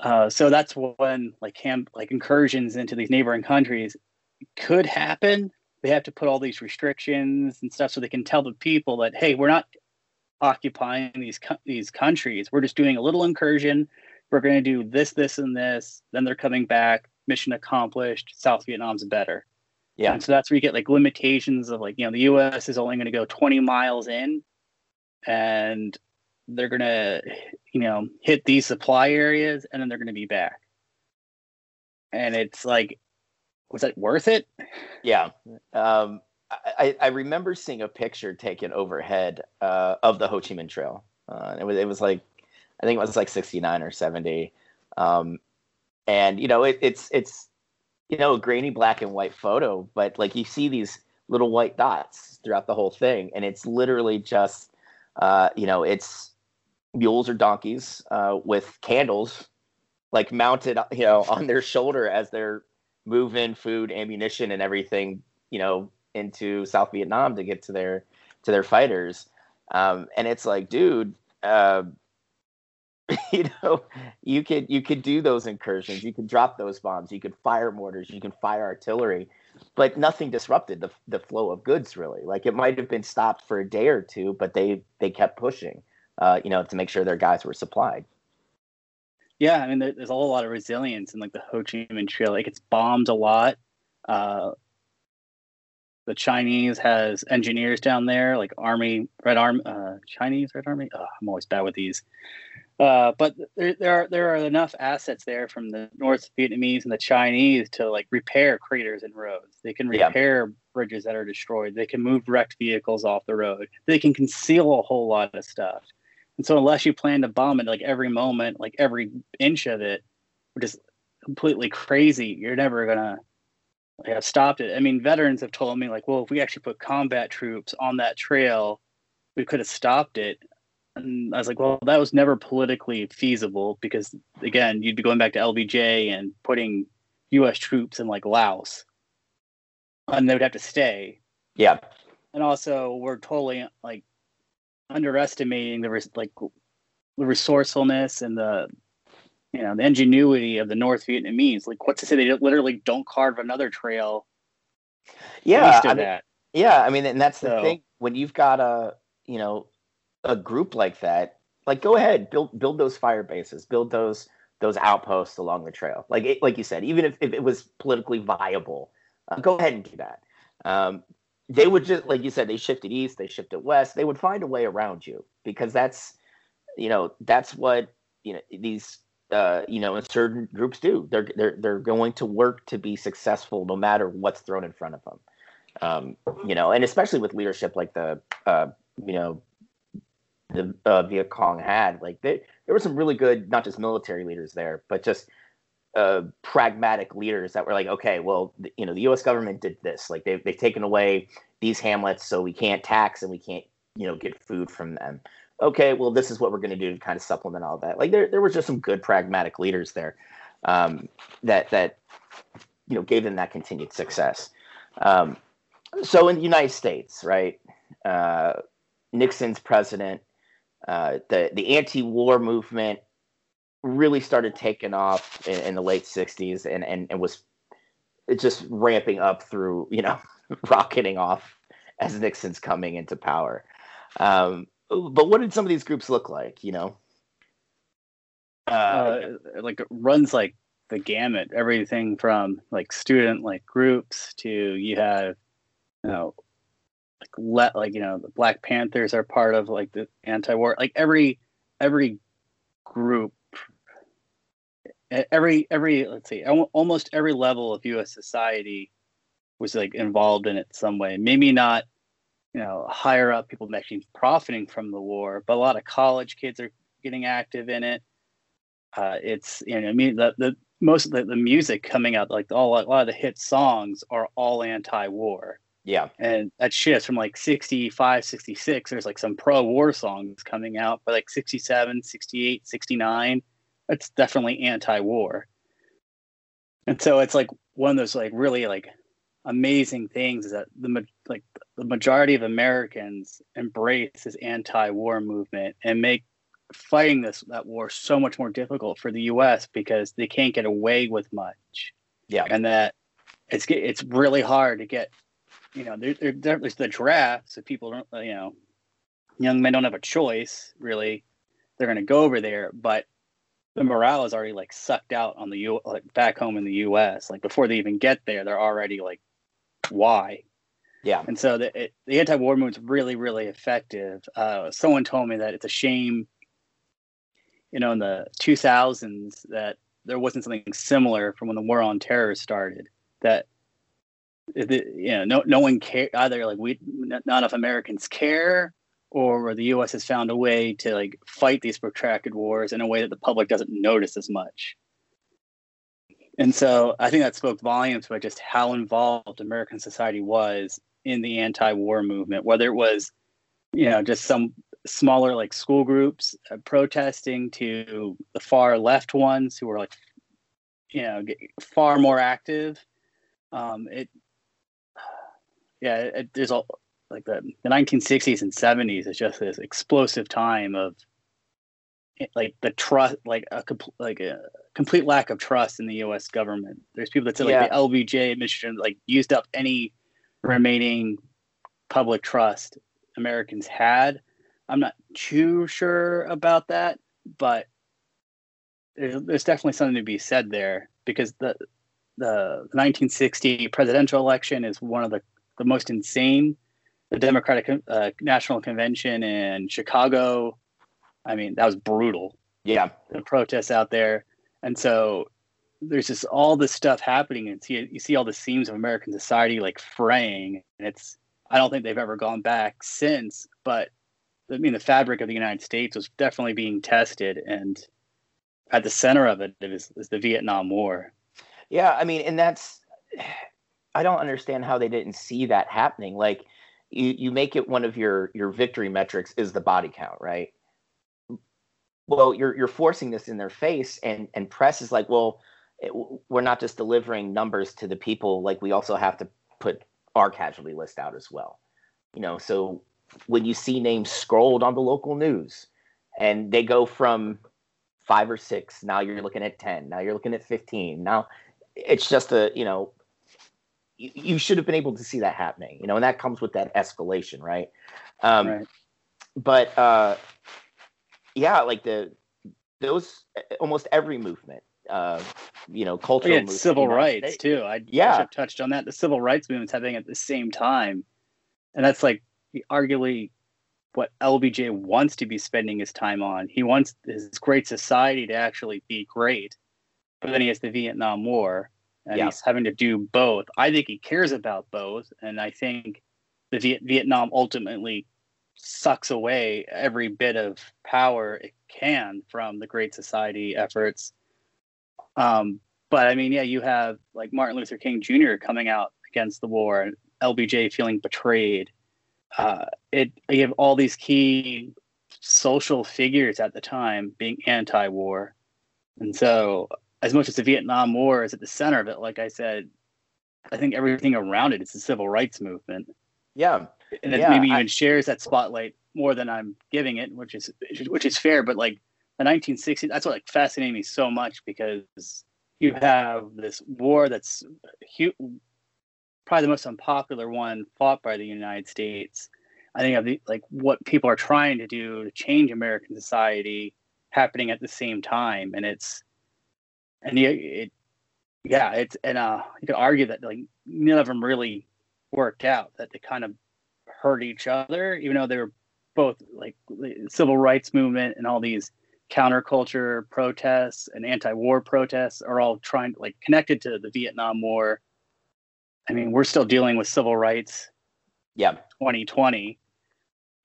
S2: Uh, so that's when like camp like incursions into these neighboring countries could happen. They have to put all these restrictions and stuff so they can tell the people that hey, we're not occupying these these countries. We're just doing a little incursion. We're going to do this, this, and this. Then they're coming back. Mission accomplished. South Vietnam's better.
S1: Yeah.
S2: And so that's where you get like limitations of like, you know, the US is only going to go 20 miles in and they're going to, you know, hit these supply areas and then they're going to be back. And it's like, was that worth it?
S1: Yeah. Um, I, I remember seeing a picture taken overhead uh, of the Ho Chi Minh Trail. Uh, it was it was like I think it was like 69 or 70. Um, and you know it, it's it's you know, a grainy black and white photo, but like you see these little white dots throughout the whole thing, and it's literally just, uh, you know, it's mules or donkeys uh, with candles, like mounted, you know, on their shoulder as they're moving food, ammunition, and everything, you know, into South Vietnam to get to their to their fighters. Um, and it's like, dude, uh, you know you could you could do those incursions you could drop those bombs you could fire mortars you can fire artillery but nothing disrupted the, the flow of goods really like it might have been stopped for a day or two but they they kept pushing uh, you know to make sure their guys were supplied
S2: yeah i mean there's a whole lot of resilience in like the ho chi minh trail like it's bombed a lot uh, the Chinese has engineers down there, like Army, Red Army, uh, Chinese Red Army. I'm always bad with these. Uh, but there, there are there are enough assets there from the North Vietnamese and the Chinese to like repair craters and roads. They can repair yeah. bridges that are destroyed. They can move wrecked vehicles off the road. They can conceal a whole lot of stuff. And so unless you plan to bomb it like every moment, like every inch of it, which is completely crazy, you're never gonna like, have stopped it. I mean, veterans have told me like, well, if we actually put combat troops on that trail, we could have stopped it. And I was like, well, that was never politically feasible because, again, you'd be going back to LBJ and putting U.S. troops in like Laos, and they would have to stay.
S1: Yeah.
S2: And also, we're totally like underestimating the res- like the resourcefulness and the you know the ingenuity of the North Vietnamese. Like, what's to say they literally don't carve another trail?
S1: Yeah, I mean, yeah. I mean, and that's the so, thing when you've got a you know a group like that, like go ahead, build build those fire bases, build those those outposts along the trail. Like it, like you said, even if, if it was politically viable, uh, go ahead and do that. Um, they would just like you said, they shifted east, they shifted west. They would find a way around you because that's you know that's what you know these uh, you know certain groups do. They're they're they're going to work to be successful no matter what's thrown in front of them. Um, you know, and especially with leadership like the uh, you know the uh, Viet Cong had, like they, there were some really good not just military leaders there, but just uh, pragmatic leaders that were like, okay, well, you know, the U.S. government did this. Like they've they've taken away these hamlets, so we can't tax and we can't, you know, get food from them. Okay, well, this is what we're going to do to kind of supplement all that. Like there there was just some good pragmatic leaders there um, that that you know gave them that continued success. Um, so in the United States, right, uh, Nixon's president. Uh, the the anti-war movement really started taking off in, in the late 60s and, and, was just ramping up through, you know, rocketing off as Nixon's coming into power. Um, but what did some of these groups look like, you know?
S2: Uh, uh, like runs like the gamut, everything from like student like groups to you have, you know, like let like you know the Black Panthers are part of like the anti-war like every every group every every let's see almost every level of U.S. society was like involved in it some way. Maybe not you know higher up people actually profiting from the war, but a lot of college kids are getting active in it. Uh, it's you know I mean the the most of the, the music coming out like all a lot of the hit songs are all anti-war.
S1: Yeah.
S2: And that shifts from like 65, 66. There's like some pro war songs coming out, but like 67, 68, 69 it's definitely anti-war and so it's like one of those like really like amazing things is that the like the majority of Americans embrace this anti-war movement and make fighting this that war so much more difficult for the U.S. because they can't get away with much.
S1: Yeah,
S2: and that it's it's really hard to get. You know, there, there, there's the draft, so people don't. You know, young men don't have a choice really. They're going to go over there, but the morale is already like sucked out on the U like back home in the US. Like before they even get there, they're already like, why?
S1: Yeah.
S2: And so the it, the anti-war movement's really really effective. Uh, someone told me that it's a shame, you know, in the 2000s that there wasn't something similar from when the war on terror started. That you know, no no one care either. Like we, not enough Americans care, or the U.S. has found a way to like fight these protracted wars in a way that the public doesn't notice as much. And so I think that spoke volumes about just how involved American society was in the anti-war movement, whether it was, you know, just some smaller like school groups uh, protesting to the far left ones who were like, you know, far more active. Um, it, yeah, it, there's all like the, the 1960s and 70s is just this explosive time of eh, like the trust like a like a complete lack of trust in the US government. There's people that say like the LBJ administration like used up any remaining public trust Americans had. I'm not too sure about that, but there's, there's definitely something to be said there because the the 1960 presidential election is one of the, the most insane the Democratic uh, National Convention in Chicago. I mean, that was brutal.
S1: Yeah,
S2: the protests out there, and so there's just all this stuff happening, and see you see all the seams of American society like fraying, and it's I don't think they've ever gone back since. But I mean, the fabric of the United States was definitely being tested, and at the center of it is, is the Vietnam War.
S1: Yeah, I mean, and that's I don't understand how they didn't see that happening. Like you you make it one of your your victory metrics is the body count, right? Well, you're you're forcing this in their face, and and press is like, well, it, we're not just delivering numbers to the people, like we also have to put our casualty list out as well. You know, so when you see names scrolled on the local news, and they go from five or six, now you're looking at ten, now you're looking at fifteen, now it's just a you know you, you should have been able to see that happening, you know, and that comes with that escalation, right? Um, right. But uh, yeah, like the those almost every movement, uh, you know,
S2: Oh,
S1: cultural
S2: yeah,
S1: movement,
S2: civil rights
S1: States.
S2: too. I
S1: Yeah.
S2: should have touched on that. The civil rights movement's happening at the same time, and that's like arguably what LBJ wants to be spending his time on. He wants his great society to actually be great, but then he has the Vietnam War, and
S1: Yeah.
S2: he's having to do both. I think he cares about both, and I think the Viet- Vietnam ultimately sucks away every bit of power it can from the Great Society efforts. Um, but I mean, yeah, you have like Martin Luther King Jr. coming out against the war, and LBJ feeling betrayed. Uh, it you have all these key social figures at the time being anti-war, and so as much as the Vietnam War is at the center of it, like I said, I think everything around it is the civil rights movement
S1: Yeah,
S2: and it
S1: Yeah,
S2: maybe
S1: I-
S2: even shares that spotlight more than I'm giving it, which is which is fair. But like the 1960s, that's what like fascinated me so much because you have this war that's hu- probably the most unpopular one fought by the United States. I think of the like what people are trying to do to change American society happening at the same time, and it's and yeah, it yeah, it's and uh, you could argue that like none of them really worked out. That they kind of hurt each other, even though they were both like civil rights movement and all these counterculture protests and anti-war protests are all trying like connected to the Vietnam War. I mean, we're still dealing with civil rights
S1: yeah,
S2: 2020.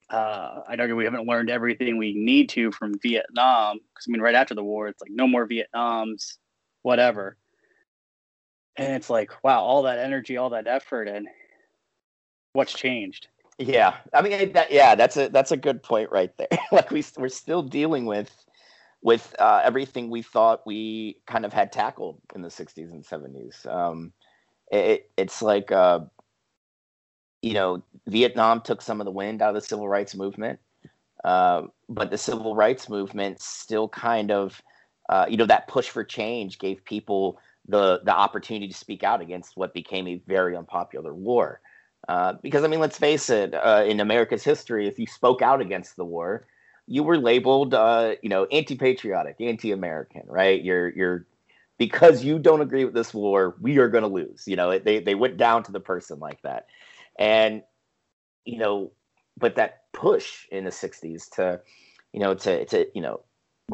S2: Uh, I'd argue we haven't learned everything we need to from Vietnam because I mean, right after the war, it's like no more Vietnams, whatever. And it's like, wow, all that energy, all that effort, and what's changed?
S1: yeah. I mean, that, yeah, that's a that's a good point right there. like we we're still dealing with with uh, everything we thought we kind of had tackled in the 60s and 70s. Um, it, it's like uh, you know, Vietnam took some of the wind out of the civil rights movement, uh, but the civil rights movement still kind of, uh, you know, that push for change gave people the the opportunity to speak out against what became a very unpopular war. Uh, because I mean, let's face it, uh, in America's history, if you spoke out against the war, you were labeled, uh, you know, anti-patriotic, anti-American, right? You're you're because you don't agree with this war, we are going to lose. You know, they they went down to the person like that, and you know, but that push in the '60s to, you know, to to you know,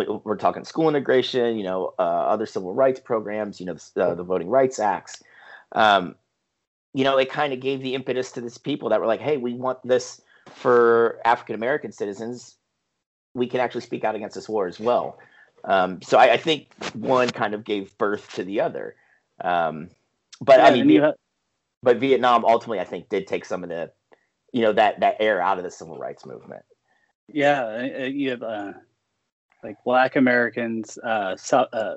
S1: we're talking school integration, you know, uh, other civil rights programs, you know, the, uh, the Voting Rights Acts. Um, you know, it kind of gave the impetus to this people that were like, hey, we want this for African American citizens. We can actually speak out against this war as well. Um, so I, I think one kind of gave birth to the other. Um, but I mean,
S2: and you
S1: Viet-
S2: ha-
S1: but Vietnam ultimately, I think, did take some of the, you know, that that air out of the civil rights movement.
S2: yeah, uh, you have uh, like Black Americans, uh, so, uh,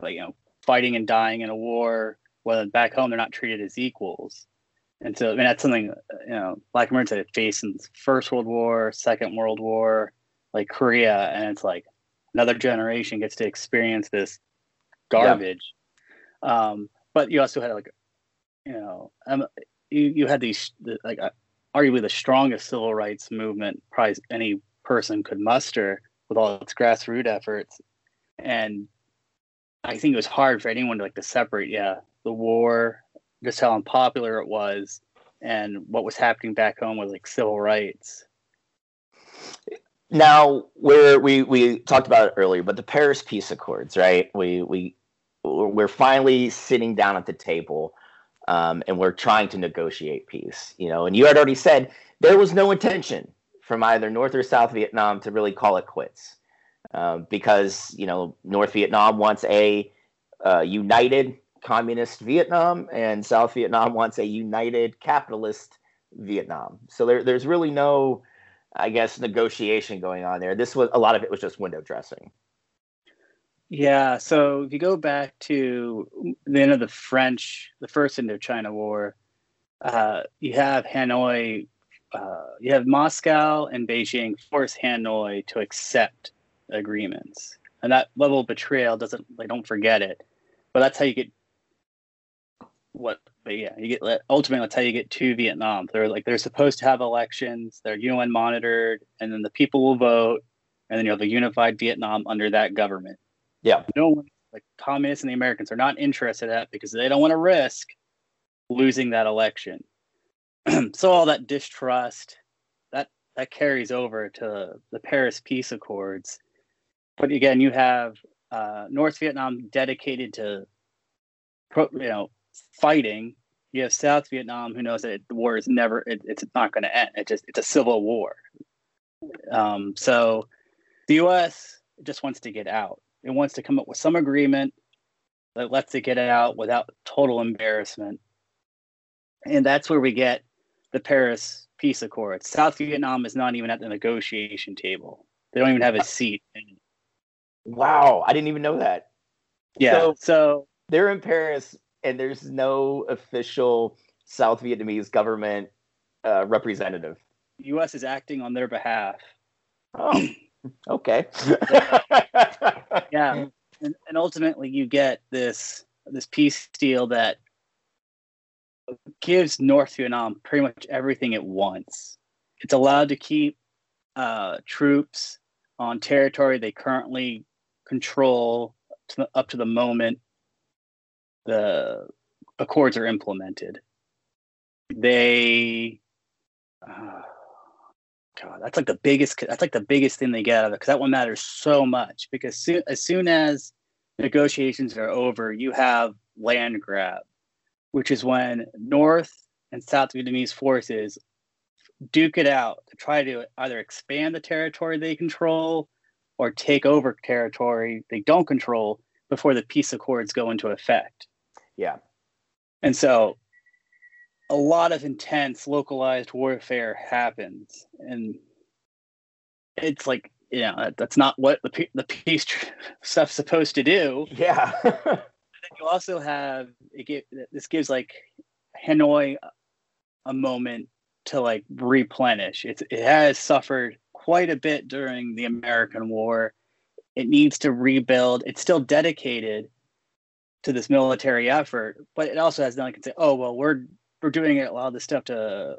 S2: like you know, fighting and dying in a war. Whether back home they're not treated as equals, and so I mean that's something uh, you know Black Americans had faced in the First World War, Second World War, like Korea, and it's like another generation gets to experience this garbage. Um, but you also had like, you know, um, you you had these the, like uh, arguably the strongest civil rights movement probably any person could muster with all its grassroots efforts, and I think it was hard for anyone to like to separate, yeah, the war, just how unpopular it was, and what was happening back home was like civil rights.
S1: Now, we're, we we talked about it earlier, but the Paris Peace Accords, right? We we we're finally sitting down at the table, um, and we're trying to negotiate peace. You know, and you had already said there was no intention from either North or South Vietnam to really call it quits, um, because you know North Vietnam wants a uh, united communist Vietnam, and South Vietnam wants a united capitalist Vietnam. So there, there's really no I guess negotiation going on there. This was a lot of it was just window dressing.
S2: Yeah, so if you go back to the end of the French, the first Indochina War, uh, you have Hanoi, uh, you have Moscow and Beijing force Hanoi to accept agreements, and that level of betrayal doesn't like don't forget it, but that's how you get what. But yeah, you get ultimately that's how you get to Vietnam. They're like they're supposed to have elections, they're UN monitored, and then the people will vote, and then you have a unified Vietnam under that government.
S1: Yeah.
S2: No one, like communists and the Americans, are not interested in that because they don't want to risk losing that election. so all that distrust that that carries over to the Paris Peace Accords. But again, you have uh, North Vietnam dedicated to, you know, fighting. You have South Vietnam who knows that the war is never, it, it's not going to end. It just, it's a civil war. Um, so the U.S. just wants to get out. It wants to come up with some agreement that lets it get out without total embarrassment. And that's where we get the Paris Peace Accords. South Vietnam is not even at the negotiation table. They don't even have a seat.
S1: Wow, I didn't even know that.
S2: Yeah. So, so
S1: they're in Paris, and there's no official South Vietnamese government uh, representative.
S2: U.S. is acting on their behalf.
S1: Oh, okay.
S2: yeah, and, and ultimately you get this this peace deal that gives North Vietnam pretty much everything it wants. It's allowed to keep uh, troops on territory they currently control to, up to the moment the accords are implemented. They, uh, God, that's like the biggest. That's like the biggest thing they get out of it because that one matters so much. Because soon, as soon as negotiations are over, you have land grab which is when North and South Vietnamese forces duke it out to try to either expand the territory they control or take over territory they don't control before the peace accords go into effect.
S1: Yeah.
S2: And so a lot of intense localized warfare happens and it's like you know that's not what the the peace stuff's supposed to do.
S1: Yeah.
S2: you also have it give, this gives like Hanoi a moment to like replenish. It's, it has suffered quite a bit during the American War. It needs to rebuild. It's still dedicated to this military effort, but it also has now. nothing to say, oh well, we're we're doing a lot of this stuff to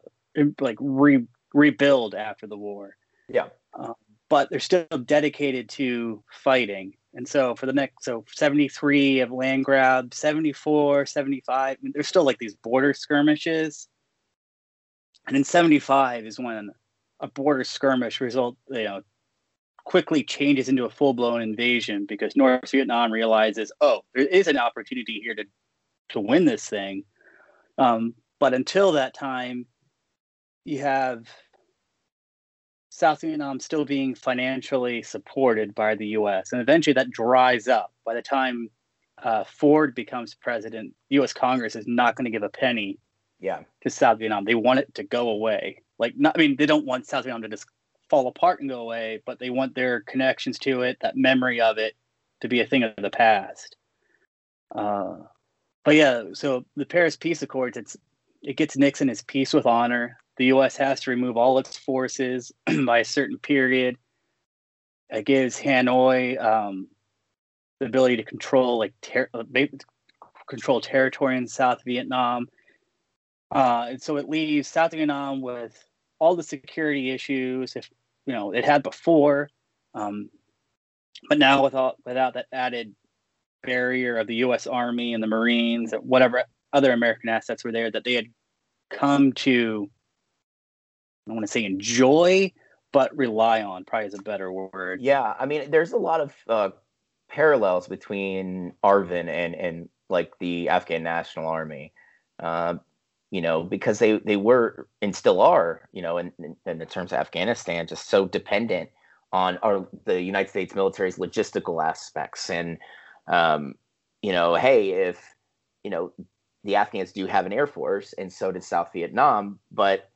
S2: like re, rebuild after the war.
S1: Yeah.
S2: Um, but they're still dedicated to fighting and so for the next, so 73 of land grab, 74, 75, I mean, there's still like these border skirmishes. And in 75 is when a border skirmish result, you know, quickly changes into a full blown invasion because North Vietnam realizes, oh, there is an opportunity here to, to win this thing. Um, but until that time, you have South Vietnam still being financially supported by the U.S. And eventually that dries up. By the time uh, Ford becomes president, U.S. Congress is not going to give a penny
S1: yeah.
S2: to South Vietnam. They want it to go away. Like, not, I mean, they don't want South Vietnam to just fall apart and go away, but they want their connections to it, that memory of it, to be a thing of the past. Uh, but yeah, so the Paris Peace Accords, it's it gets Nixon his peace with honor the U.S. has to remove all its forces by a certain period. It gives Hanoi um, the ability to control like ter- uh, control territory in South Vietnam, uh, and so it leaves South Vietnam with all the security issues if you know it had before, um, but now without without that added barrier of the U.S. Army and the Marines, whatever other American assets were there that they had come to don't want to say enjoy, but rely on probably is a better word.
S1: Yeah, I mean, there's a lot of uh, parallels between ARVN and and like the Afghan National Army. Uh, you know, because they they were and still are, you know, in, in, in the terms of Afghanistan, just so dependent on our the United States military's logistical aspects. And um, you know, hey, if you know the Afghans do have an air force, and so did South Vietnam, but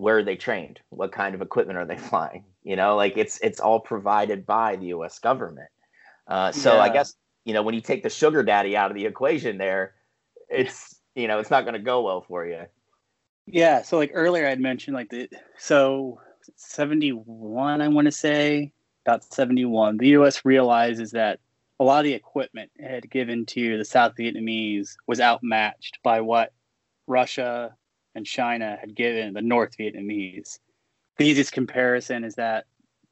S1: where are they trained? What kind of equipment are they flying? You know, like it's it's all provided by the U.S. government. Uh, so yeah. I guess you know when you take the sugar daddy out of the equation, there, it's you know it's not going to go well for you.
S2: Yeah. So like earlier, I'd mentioned like the so seventy one, I want to say about seventy one. The U.S. realizes that a lot of the equipment it had given to the South Vietnamese was outmatched by what Russia and China had given the North Vietnamese. The easiest comparison is that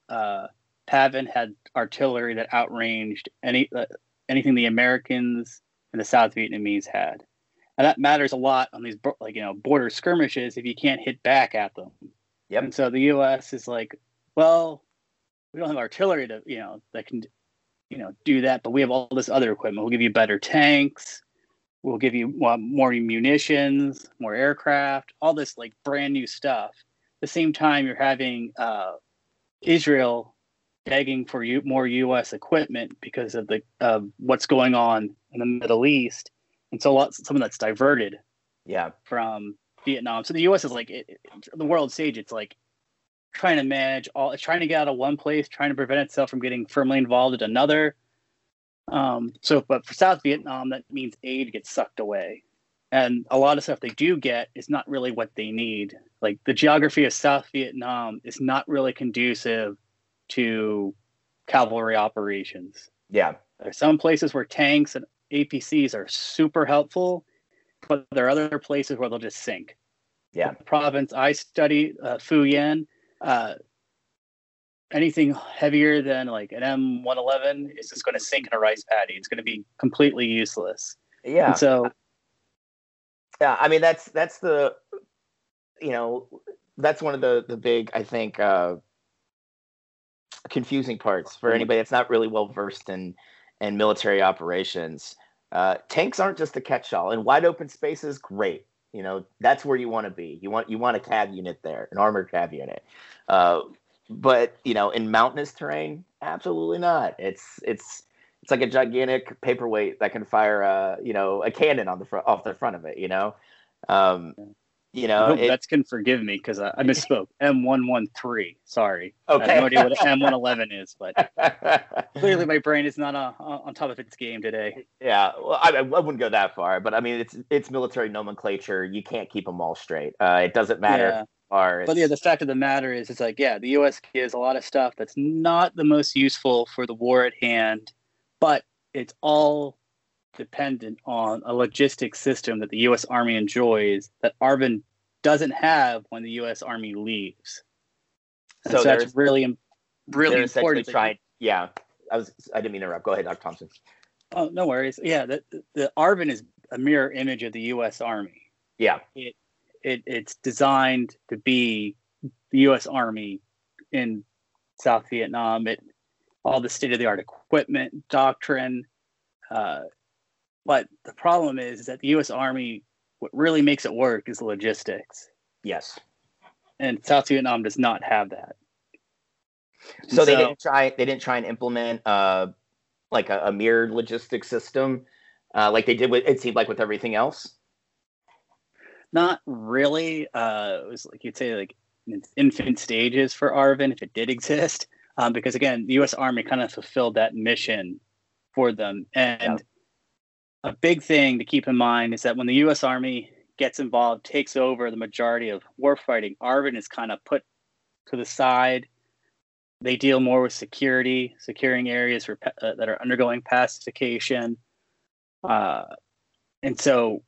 S2: uh, PAVN had artillery that outranged any uh, anything the Americans and the South Vietnamese had, and that matters a lot on these like you know border skirmishes if you can't hit back at them.
S1: Yep.
S2: And so the U.S. is like, well, we don't have artillery to you know that can you know do that, but we have all this other equipment. We'll give you better tanks. We'll give you more munitions, more aircraft, all this like brand new stuff. At the same time, you're having uh, Israel begging for you more U.S. equipment because of the uh, what's going on in the Middle East, and so lots some of that's diverted.
S1: Yeah.
S2: From Vietnam, so the U.S. is like it, it, the world stage. It's like trying to manage all, it's trying to get out of one place, trying to prevent itself from getting firmly involved in another. Um, so, but for South Vietnam, that means aid gets sucked away. And a lot of stuff they do get is not really what they need. Like the geography of South Vietnam is not really conducive to cavalry operations.
S1: Yeah.
S2: There are some places where tanks and APCs are super helpful, but there are other places where they'll just sink.
S1: Yeah.
S2: The province I study, uh, Phu Yen, uh, anything heavier than like an M111 is just going to sink in a rice paddy. It's going to be completely useless.
S1: Yeah.
S2: And so,
S1: yeah, I mean that's that's the, you know, that's one of the the big I think uh, confusing parts for anybody that's not really well versed in in military operations. Uh, tanks aren't just a catch-all. In wide open spaces, great. You know that's where you want to be. You want you want a cav unit there, an armored cav unit. Uh, but you know, in mountainous terrain, absolutely not. It's it's it's like a gigantic paperweight that can fire a you know a cannon on the front off the front of it. You know, um, you know
S2: it, vets can forgive me because I, I, misspoke. M one one three. Sorry.
S1: Okay.
S2: I have no idea what M one eleven is, but clearly my brain is not uh, on top of its game today.
S1: Yeah, well, I, I, wouldn't go that far, but I mean, it's it's military nomenclature. You can't keep them all straight. Uh, it doesn't matter.
S2: Yeah. But yeah, the fact of the matter is, it's like, yeah, the U.S. gives a lot of stuff that's not the most useful for the war at hand, but it's all dependent on a logistics system that the U.S. Army enjoys that ARVN doesn't have when the U.S. Army leaves. And so, so that's really, really important.
S1: Trying, yeah, I was. I didn't mean to interrupt. Go ahead, Dr. Thompson.
S2: Oh, no worries. Yeah, the the ARVN is a mirror image of the U.S. Army.
S1: Yeah.
S2: It it, it's designed to be the U.S. Army in South Vietnam. It all the state of the art equipment, doctrine. Uh, but the problem is, is that the U.S. Army, what really makes it work is logistics.
S1: Yes.
S2: And South Vietnam does not have that.
S1: So, so they didn't try. They didn't try and implement uh, like a, a mirrored logistics system, uh, like they did with. It seemed like with everything else.
S2: Not really. Uh, it was like you'd say like infant stages for ARVN if it did exist, um, because again, the U.S. Army kind of fulfilled that mission for them. And yeah. a big thing to keep in mind is that when the U.S. Army gets involved, takes over the majority of warfighting, ARVN is kind of put to the side. They deal more with security, securing areas for, uh, that are undergoing pacification. Uh, and so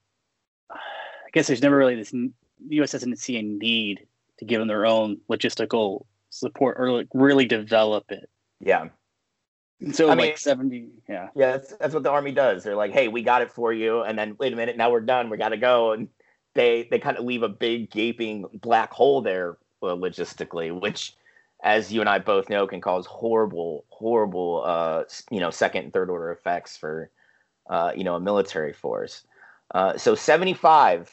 S2: I guess there's never really this. The U.S. doesn't see a need to give them their own logistical support or like really develop it.
S1: Yeah.
S2: And so I like mean, 70, yeah.
S1: Yeah, that's, that's what the army does. They're like, hey, we got it for you, and then wait a minute, now we're done. We got to go, and they they kind of leave a big gaping black hole there uh, logistically, which, as you and I both know, can cause horrible, horrible, uh, you know, second and third order effects for, uh, you know, a military force. Uh, so 75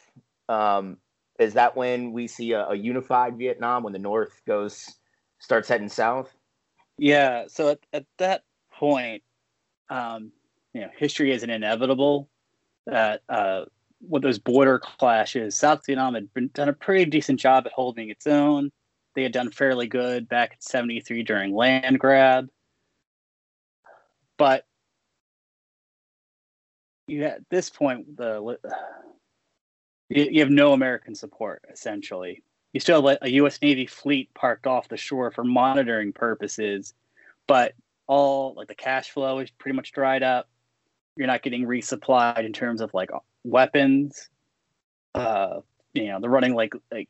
S1: um, is that when we see a, a, unified Vietnam when the North goes starts heading south?
S2: Yeah. So at, at that point, um, you know, history isn't inevitable. That uh, with those border clashes, South Vietnam had been, done a pretty decent job at holding its own. They had done fairly good back in '73 during land grab, but you at this point the you, have no American support essentially. You still have a U.S. Navy fleet parked off the shore for monitoring purposes, but all like the cash flow is pretty much dried up. You're not getting resupplied in terms of like weapons. Uh, you know, they're running like like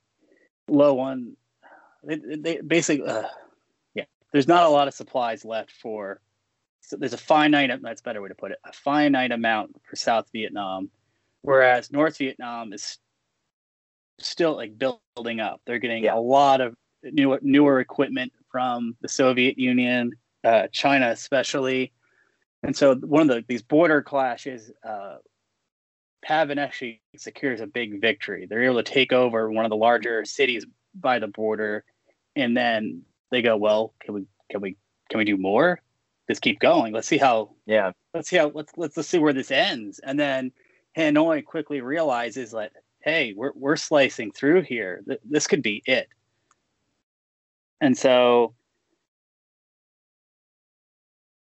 S2: low on. They, they basically, uh, yeah, there's not a lot of supplies left for. So there's a finite. That's a better way to put it. A finite amount for South Vietnam, whereas North Vietnam is still like building up. They're getting yeah. a lot of new newer equipment from the Soviet Union, uh, China especially, and so one of the these border clashes. Uh, PAVN actually secures a big victory. They're able to take over one of the larger cities by the border, and then they go, "Well, can we can we can we do more? Just keep going. Let's see how.
S1: Yeah.
S2: Let's see how. Let's let's let's see where this ends." And then Hanoi quickly realizes that, hey, we're we're slicing through here. This could be it. And so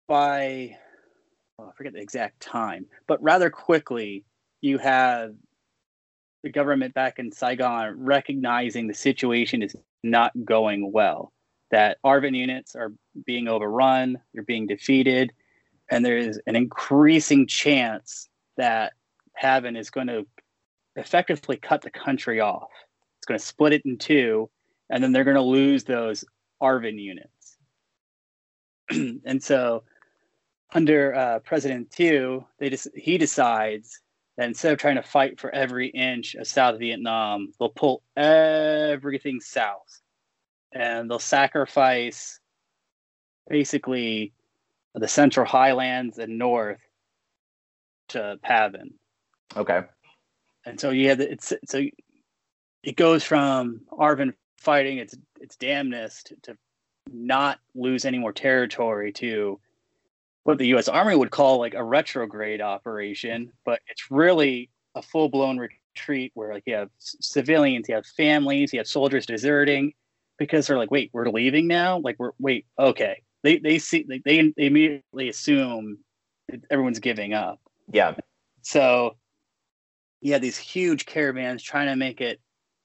S2: by well, I forget the exact time, but rather quickly, you have the government back in Saigon recognizing the situation is not going well, that ARVN units are being overrun, they're being defeated, and there is an increasing chance that PAVN is going to effectively cut the country off. It's going to split it in two, and then they're going to lose those ARVN units. and so, under uh, President Thieu, they just he decides that instead of trying to fight for every inch of South Vietnam, they'll pull everything south and they'll sacrifice basically the central highlands and north to PAVN.
S1: Okay.
S2: And so you have it's so it goes from ARVN fighting its its damnness to not lose any more territory to what the U.S. Army would call like a retrograde operation, but it's really a full blown retreat where like you have civilians, you have families, you have soldiers deserting because they're like, wait, we're leaving now. Like we're wait, okay. They they see they they immediately assume everyone's giving up.
S1: Yeah.
S2: So yeah, these huge caravans trying to make it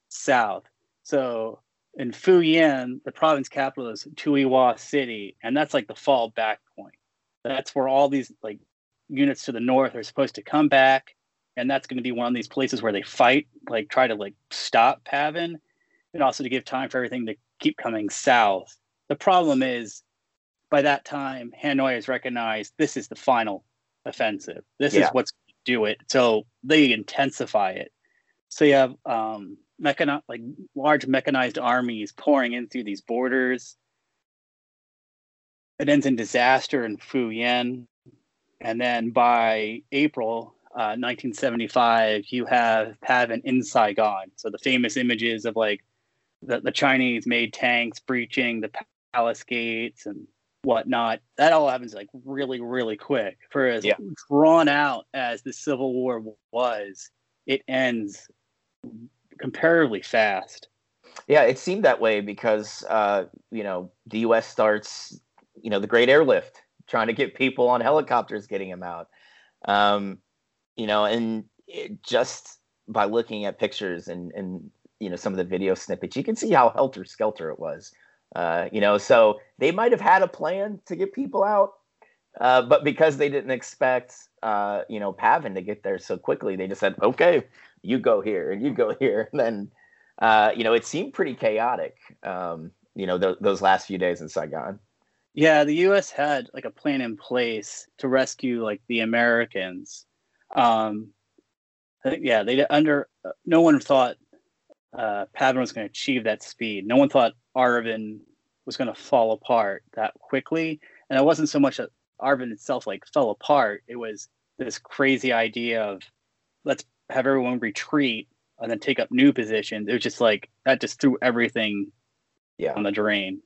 S2: south. So in Yen, the province capital is Tuy Hoa City, and that's like the fallback point that's where all these like units to the north are supposed to come back and that's going to be one of these places where they fight like try to like stop PAVN and also to give time for everything to keep coming south the problem is by that time hanoi has recognized this is the final offensive this yeah. is what's going to do it so they intensify it so you have um like large mechanized armies pouring in through these borders it ends in disaster in Phu Yen. And then by April uh, 1975, you have PAVN in Saigon. So the famous images of like the, the Chinese made tanks breaching the palace gates and whatnot. That all happens like really, really quick. For as yeah. drawn out as the Civil War was, it ends comparatively fast.
S1: Yeah, it seemed that way because uh, you know the U.S. starts you know the great airlift trying to get people on helicopters getting them out um, you know and just by looking at pictures and and you know some of the video snippets you can see how helter skelter it was uh, you know so they might have had a plan to get people out uh, but because they didn't expect uh, you know PAVN to get there so quickly they just said okay you go here and you go here and then uh, you know it seemed pretty chaotic um, you know th- those last few days in Saigon
S2: yeah, the U.S. had like a plan in place to rescue like the Americans. Um, yeah, they under no one thought uh, PAVN was going to achieve that speed. No one thought ARVN was going to fall apart that quickly, and it wasn't so much that ARVN itself like fell apart. It was this crazy idea of let's have everyone retreat and then take up new positions. It was just like that just threw everything
S1: yeah.
S2: on the drain.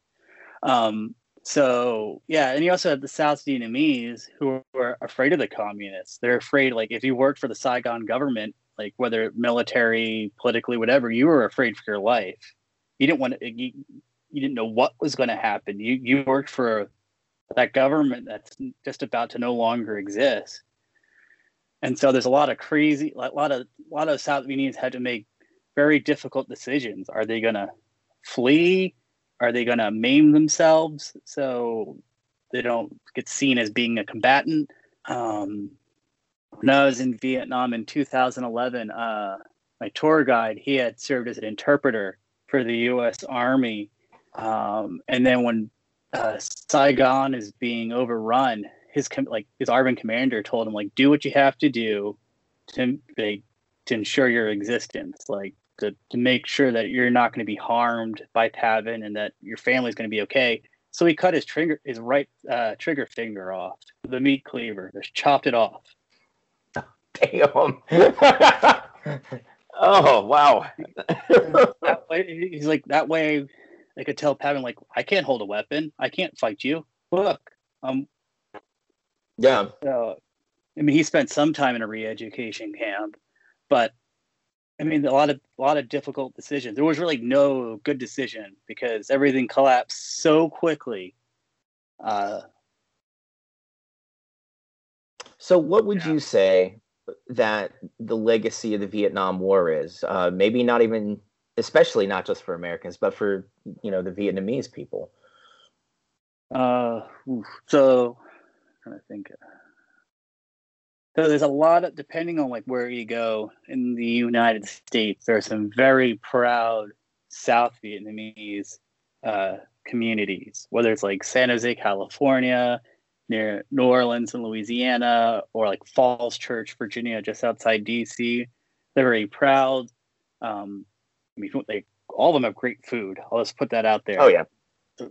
S2: Um, so yeah, and you also have the South Vietnamese who were afraid of the communists. They're afraid, like if you worked for the Saigon government, like whether military, politically, whatever, you were afraid for your life. You didn't want to. You, you didn't know what was going to happen. You you worked for that government that's just about to no longer exist. And so there's a lot of crazy, a lot of a lot of South Vietnamese had to make very difficult decisions. Are they going to flee? Are they going to maim themselves so they don't get seen as being a combatant? Um, when I was in Vietnam in 2011, uh, my tour guide he had served as an interpreter for the U.S. Army, um, and then when uh, Saigon is being overrun, his com- like his ARVN commander told him like do what you have to do to like, to ensure your existence, like to, to make sure that you're not going to be harmed by PAVN and that your family's going to be okay. So he cut his trigger his right uh, trigger finger off the meat cleaver, just chopped it off.
S1: Damn. oh wow.
S2: that way, he's like that way they could tell PAVN like I can't hold a weapon, I can't fight you. Look, um,
S1: yeah.
S2: So, I mean, he spent some time in a re-education camp, but I mean, a lot of a lot of difficult decisions. There was really no good decision because everything collapsed so quickly. Uh,
S1: so, what would yeah. you say that the legacy of the Vietnam War is? Uh, maybe not even, especially not just for Americans, but for you know the Vietnamese people.
S2: Uh, so trying to think. So there's a lot of depending on like where you go in the United States. There are some very proud South Vietnamese uh, communities, whether it's like San Jose, California, near New Orleans in Louisiana, or like Falls Church, Virginia, just outside DC. They're very proud. Um, I mean, they all of them have great food. I'll just put that out there.
S1: Oh yeah,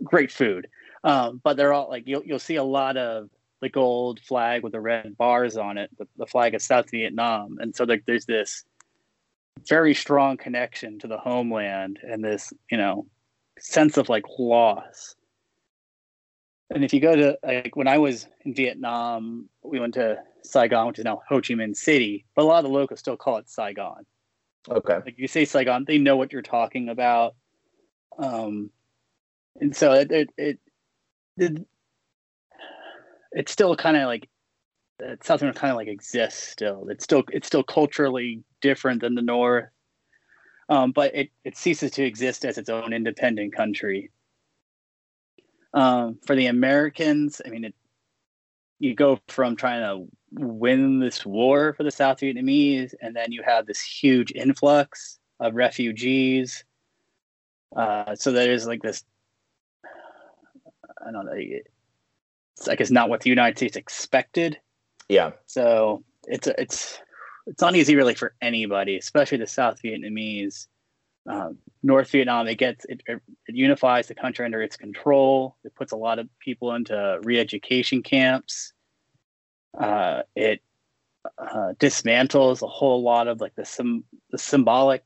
S2: great food. Um, but they're all like you'll you'll see a lot of the gold flag with the red bars on it, the, the flag of South Vietnam. And so there, there's this very strong connection to the homeland and this, you know, sense of like loss. And if you go to like when I was in Vietnam, we went to Saigon, which is now Ho Chi Minh City, but a lot of the locals still call it Saigon.
S1: Okay.
S2: Like you say Saigon, they know what you're talking about. Um, and so it, it, it, it it's still kind of like it's something that kind of like exists still. It's still it's still culturally different than the North, um, but it it ceases to exist as its own independent country. Um, for the Americans, I mean, it, you go from trying to win this war for the South Vietnamese, and then you have this huge influx of refugees. Uh, so there's like this, I don't know, I guess not what the United States expected.
S1: Yeah.
S2: So it's it's it's not easy really for anybody, especially the South Vietnamese. Um, North Vietnam, it gets it, it, unifies the country under its control. It puts a lot of people into re-education camps. Uh, it uh, dismantles a whole lot of like the sim, the symbolic,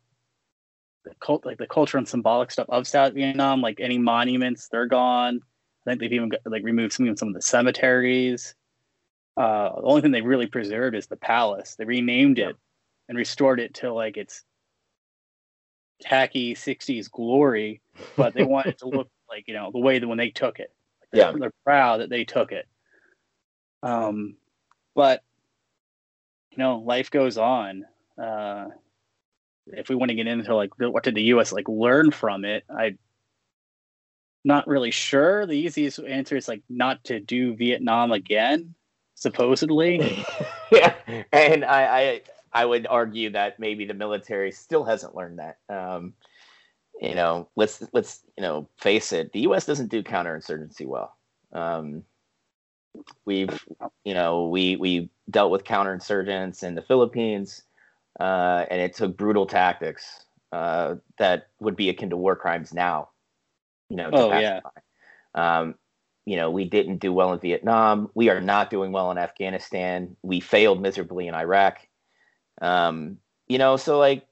S2: the cult like the culture and symbolic stuff of South Vietnam. Like any monuments, they're gone. I think they've even like removed some of some of the cemeteries. Uh, the only thing they really preserved is the palace. They renamed it and restored it to like its tacky '60s glory, but they wanted to look like you know the way that when they took it. Like they're,
S1: yeah,
S2: they're proud that they took it. Um, but you know, life goes on. Uh, if we want to get into like what did the U.S. like learn from it, I'm not really sure. The easiest answer is like not to do Vietnam again, supposedly.
S1: yeah, and I, I I would argue that maybe the military still hasn't learned that. Um, you know, let's let's you know face it. The U.S. doesn't do counterinsurgency well. Um, we've you know we we dealt with counterinsurgents in the Philippines, uh, and it took brutal tactics uh, that would be akin to war crimes now you know.
S2: oh yeah.
S1: Um, you know, we didn't do well in Vietnam. We are not doing well in Afghanistan. We failed miserably in Iraq. Um, you know, so like,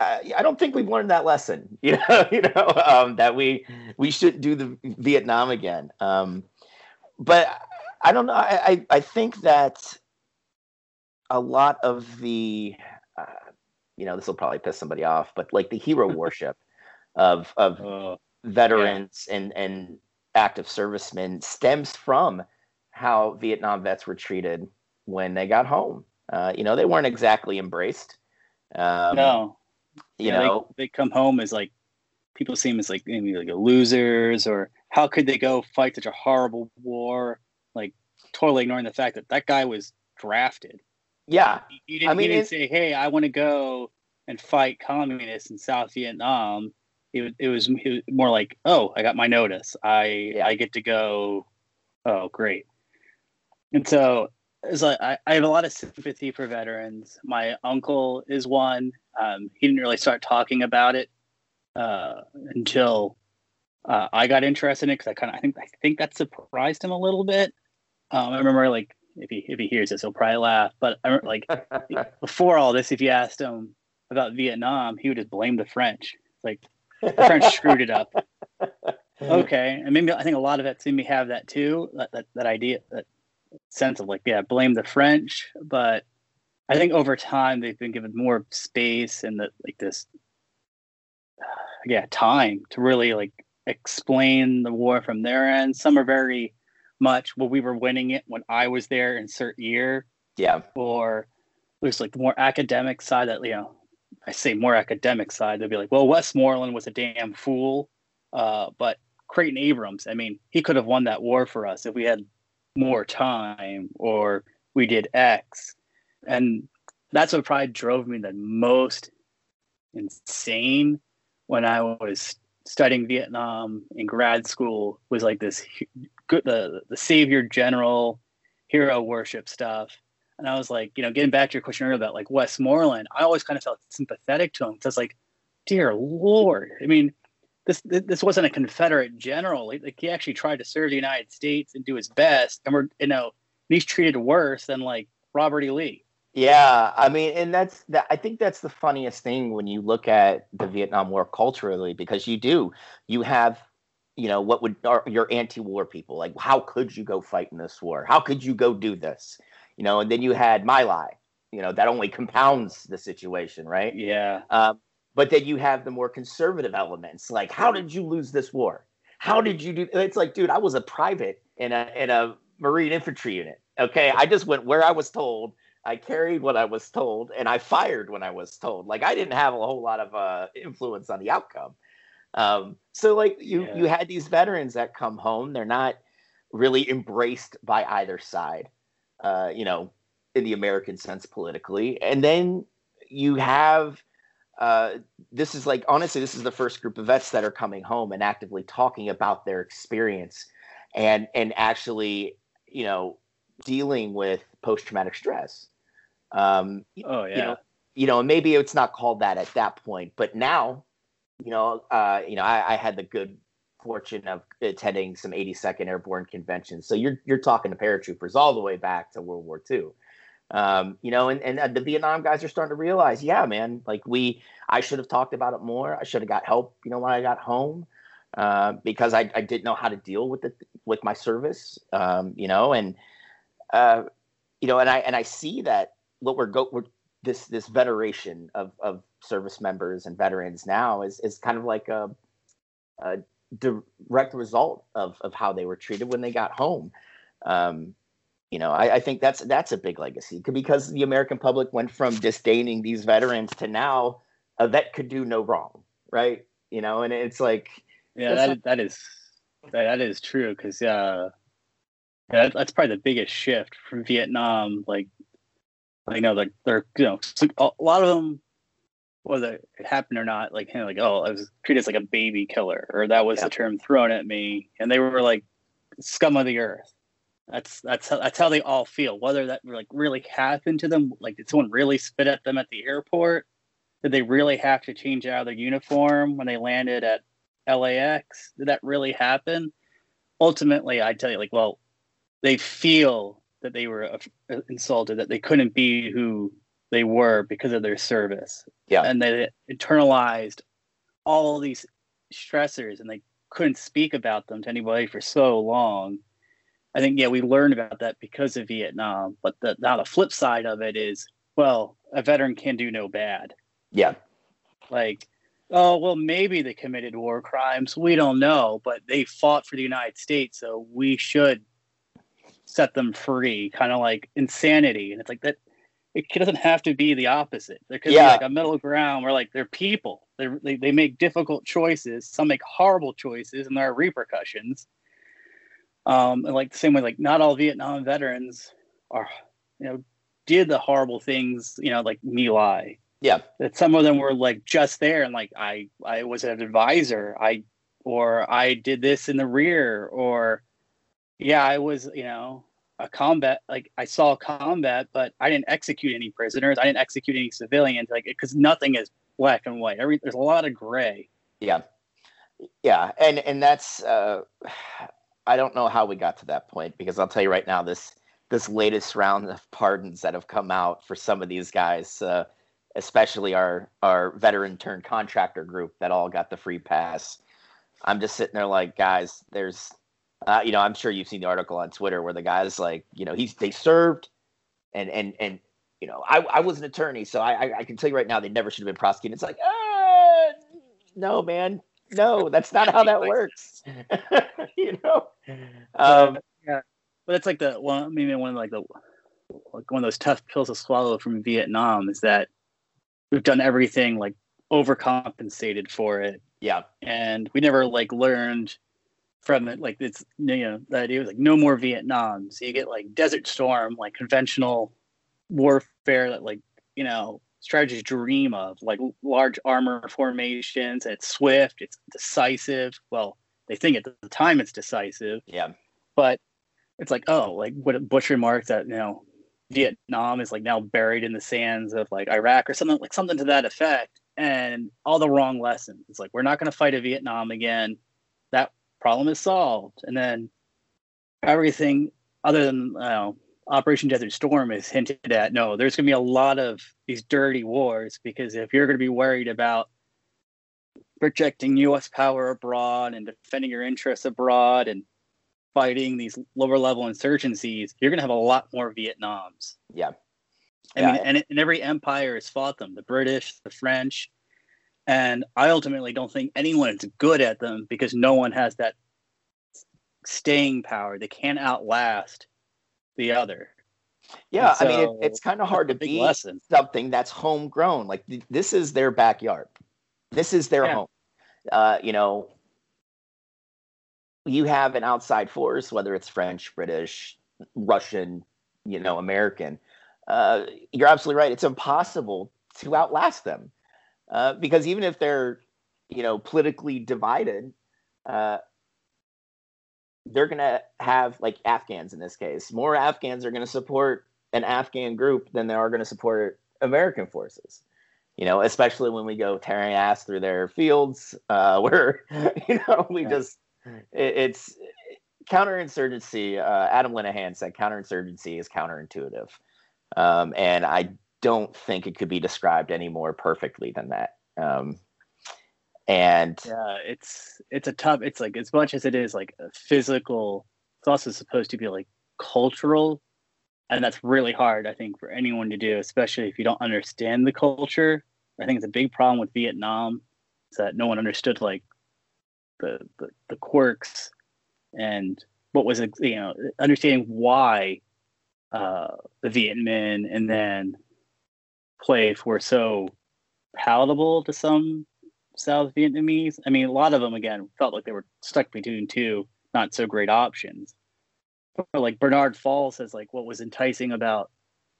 S1: I, I don't think we've learned that lesson. You know, you know um, that we we should do the Vietnam again. Um, but I don't know. I, I, I think that a lot of the, uh, you know, this will probably piss somebody off, but like the hero worship of of uh, veterans yeah. and and active servicemen stems from how Vietnam vets were treated when they got home. Uh, you know, they weren't exactly embraced.
S2: Um, no,
S1: you yeah, know,
S2: they, they, come home as like people see them as like maybe like losers, or how could they go fight such a horrible war? Like totally ignoring the fact that that guy was drafted.
S1: Yeah,
S2: he, he didn't, I mean, he didn't say, "Hey, I want to go and fight communists in South Vietnam." it, it, was, it was more like, oh, I got my notice. I yeah. I get to go. Oh, great. And so it's like I, I have a lot of sympathy for veterans. My uncle is one. Um, he didn't really start talking about it uh, until uh, I got interested in it because I kind of I think I think that surprised him a little bit. Um, I remember like if he if he hears this, he'll probably laugh. But I remember, like before all this, if you asked him about Vietnam, he would just blame the French. Like the French screwed it up. Okay, and maybe I think a lot of vets maybe have that too. That, that that idea, that sense of like, yeah, blame the French. But I think over time they've been given more space and that like this, yeah, time to really like explain the war from their end. Some are very much well, we were winning it when I was there in certain year.
S1: Yeah.
S2: Or there's like the more academic side that you know I say more academic side, they'll be like, well, Westmoreland was a damn fool. Uh, but Creighton Abrams, I mean, he could have won that war for us if we had more time or we did X. And that's what probably drove me the most insane when I was studying Vietnam in grad school was like this good the the savior general hero worship stuff and I was like, you know, getting back to your question earlier about like Westmoreland, I always kind of felt sympathetic to him. Because like, dear Lord, I mean, this this wasn't a Confederate general. Like he actually tried to serve the United States and do his best, and we're you know he's treated worse than like Robert E. Lee.
S1: Yeah, I mean, and that's that. I think that's the funniest thing when you look at the Vietnam War culturally, because you do you have you know what would are your anti-war people like how could you go fight in this war how could you go do this you know, and then you had My Lai, you know, that only compounds the situation, right?
S2: Yeah.
S1: Um, but then you have the more conservative elements, like how did you lose this war? How did you do? It's like, dude, I was a private in a in a Marine infantry unit. Okay, I just went where I was told. I carried what I was told, and I fired when I was told. Like I didn't have a whole lot of uh, influence on the outcome. Um, so like you yeah. you had these veterans that come home, they're not really embraced by either side uh, you know, in the American sense politically. And then you have uh, this is like honestly, this is the first group of vets that are coming home and actively talking about their experience and and actually, you know, dealing with post traumatic stress. Um,
S2: oh yeah.
S1: You know, you know, maybe it's not called that at that point, but now, you know, uh, you know, I, I had the good fortune of attending some 82nd Airborne conventions. So you're you're talking to paratroopers all the way back to World War II. Um, you know, and, and uh, the Vietnam guys are starting to realize, yeah, man, like we, I should have talked about it more. I should have got help, you know, when I got home, uh, because I, I didn't know how to deal with it with my service, um, you know, and, uh, you know, and I, and I see that what we're go, we're, this, this veneration of, of service members and veterans now is, is kind of like a, a direct result of of how they were treated when they got home. Um, you know, I, I, think that's that's a big legacy because the American public went from disdaining these veterans to now a vet could do no wrong, right? You know, and it's like,
S2: yeah, that, that is that is true because uh, yeah, that's probably the biggest shift from Vietnam. Like, I know, like they're you know a lot of them whether it happened or not, like, you know, like, oh, I was treated as like a baby killer, or that was yeah. the term thrown at me, and they were like scum of the earth. That's that's how, that's how they all feel. Whether that like really happened to them, like did someone really spit at them at the airport? Did they really have to change out their uniform when they landed at LAX? Did that really happen? Ultimately, I tell you, like, well, they feel that they were uh, insulted, that they couldn't be who they were because of their service.
S1: Yeah.
S2: And they internalized all these stressors and they couldn't speak about them to anybody for so long. I think, yeah, we learned about that because of Vietnam. But the, now the flip side of it is, well, a veteran can do no bad.
S1: Yeah.
S2: Like, oh, well, maybe they committed war crimes. We don't know, but they fought for the United States. So we should set them free, kind of like insanity. And it's like that it doesn't have to be the opposite. There could yeah. be like a middle ground where like they're people. They're, they they make difficult choices. Some make horrible choices, and there are repercussions. Um, and like the same way, like not all Vietnam veterans are, you know, did the horrible things, you know, like My Lai.
S1: Yeah.
S2: That some of them were like just there and like I I was an advisor. I or I did this in the rear or yeah, I was, you know, a combat like I saw combat, but I didn't execute any prisoners. I didn't execute any civilians like because nothing is black and white. Every there's a lot of gray.
S1: Yeah. Yeah, and and that's uh I don't know how we got to that point because I'll tell you right now this this latest round of pardons that have come out for some of these guys uh especially our our veteran turned contractor group that all got the free pass. I'm just sitting there like, guys, there's, uh, you know, I'm sure you've seen the article on Twitter where the guy's like, you know, he's they served, and and and you know, I I was an attorney, so I I, I can tell you right now they never should have been prosecuted. It's like, uh, no, man, no, that's not how that works. you know, um,
S2: yeah, but it's like the one, maybe one of like the like one of those tough pills to swallow from Vietnam is that we've done everything like overcompensated for it.
S1: Yeah.
S2: And we never like learned from it like it's you know the idea was like no more Vietnam. So you get like Desert Storm, like conventional warfare that like, you know, strategists dream of, like large armor formations. It's swift, it's decisive. Well, they think at the time it's decisive.
S1: Yeah.
S2: But it's like, oh, like what Bush remarked that, you know, Vietnam is like now buried in the sands of like Iraq or something like something to that effect and all the wrong lessons. It's like we're not going to fight a Vietnam again. That problem is solved. And then everything other than you know, Operation Desert Storm is hinted at. No, there's going to be a lot of these dirty wars because if you're going to be worried about projecting U.S. power abroad and defending your interests abroad and fighting these lower level insurgencies, you're going to have a lot more Vietnams.
S1: Yeah.
S2: I yeah. mean, and, and every empire has fought them the British, the French. And I ultimately don't think anyone is good at them because no one has that staying power. They can't outlast the other.
S1: Yeah, so, I mean, it, it's kind of hard to be lesson. something that's homegrown. Like th- this is their backyard. This is their yeah. home. Uh, you know, you have an outside force, whether it's French, British, Russian, you know, American. Uh, you're absolutely right. It's impossible to outlast them uh, because even if they're, you know, politically divided, uh, they're going to have like Afghans in this case. More Afghans are going to support an Afghan group than they are going to support American forces. You know, especially when we go tearing ass through their fields, uh, where you know we just it, it's counterinsurgency. Uh, Adam Linehan said counterinsurgency is counterintuitive, um, and I don't think it could be described any more perfectly than that. Um, and
S2: yeah, it's it's a tough. It's like as much as it is like physical, it's also supposed to be like cultural, and that's really hard. I think for anyone to do, especially if you don't understand the culture. I think it's a big problem with Vietnam is that no one understood like the, the, the quirks and what was you know understanding why uh, the Viet Minh and then PLAF were so palatable to some South Vietnamese. I mean, a lot of them again felt like they were stuck between two not so great options. But like Bernard Fall says, like what was enticing about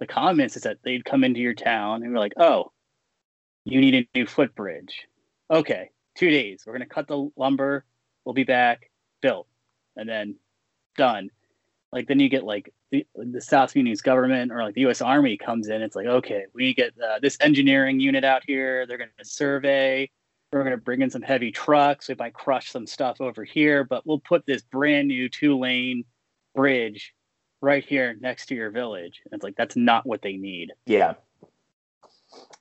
S2: the comments is that they'd come into your town and we're like, oh, you need a new footbridge. Okay, two days. We're gonna cut the lumber. We'll be back, built, and then done. Like then you get like the, the South Vietnamese government or like the U.S. Army comes in. It's like okay, we get uh, this engineering unit out here. They're gonna survey. We're gonna bring in some heavy trucks. We might crush some stuff over here, but we'll put this brand new two lane bridge right here next to your village. And it's like that's not what they need.
S1: Yeah.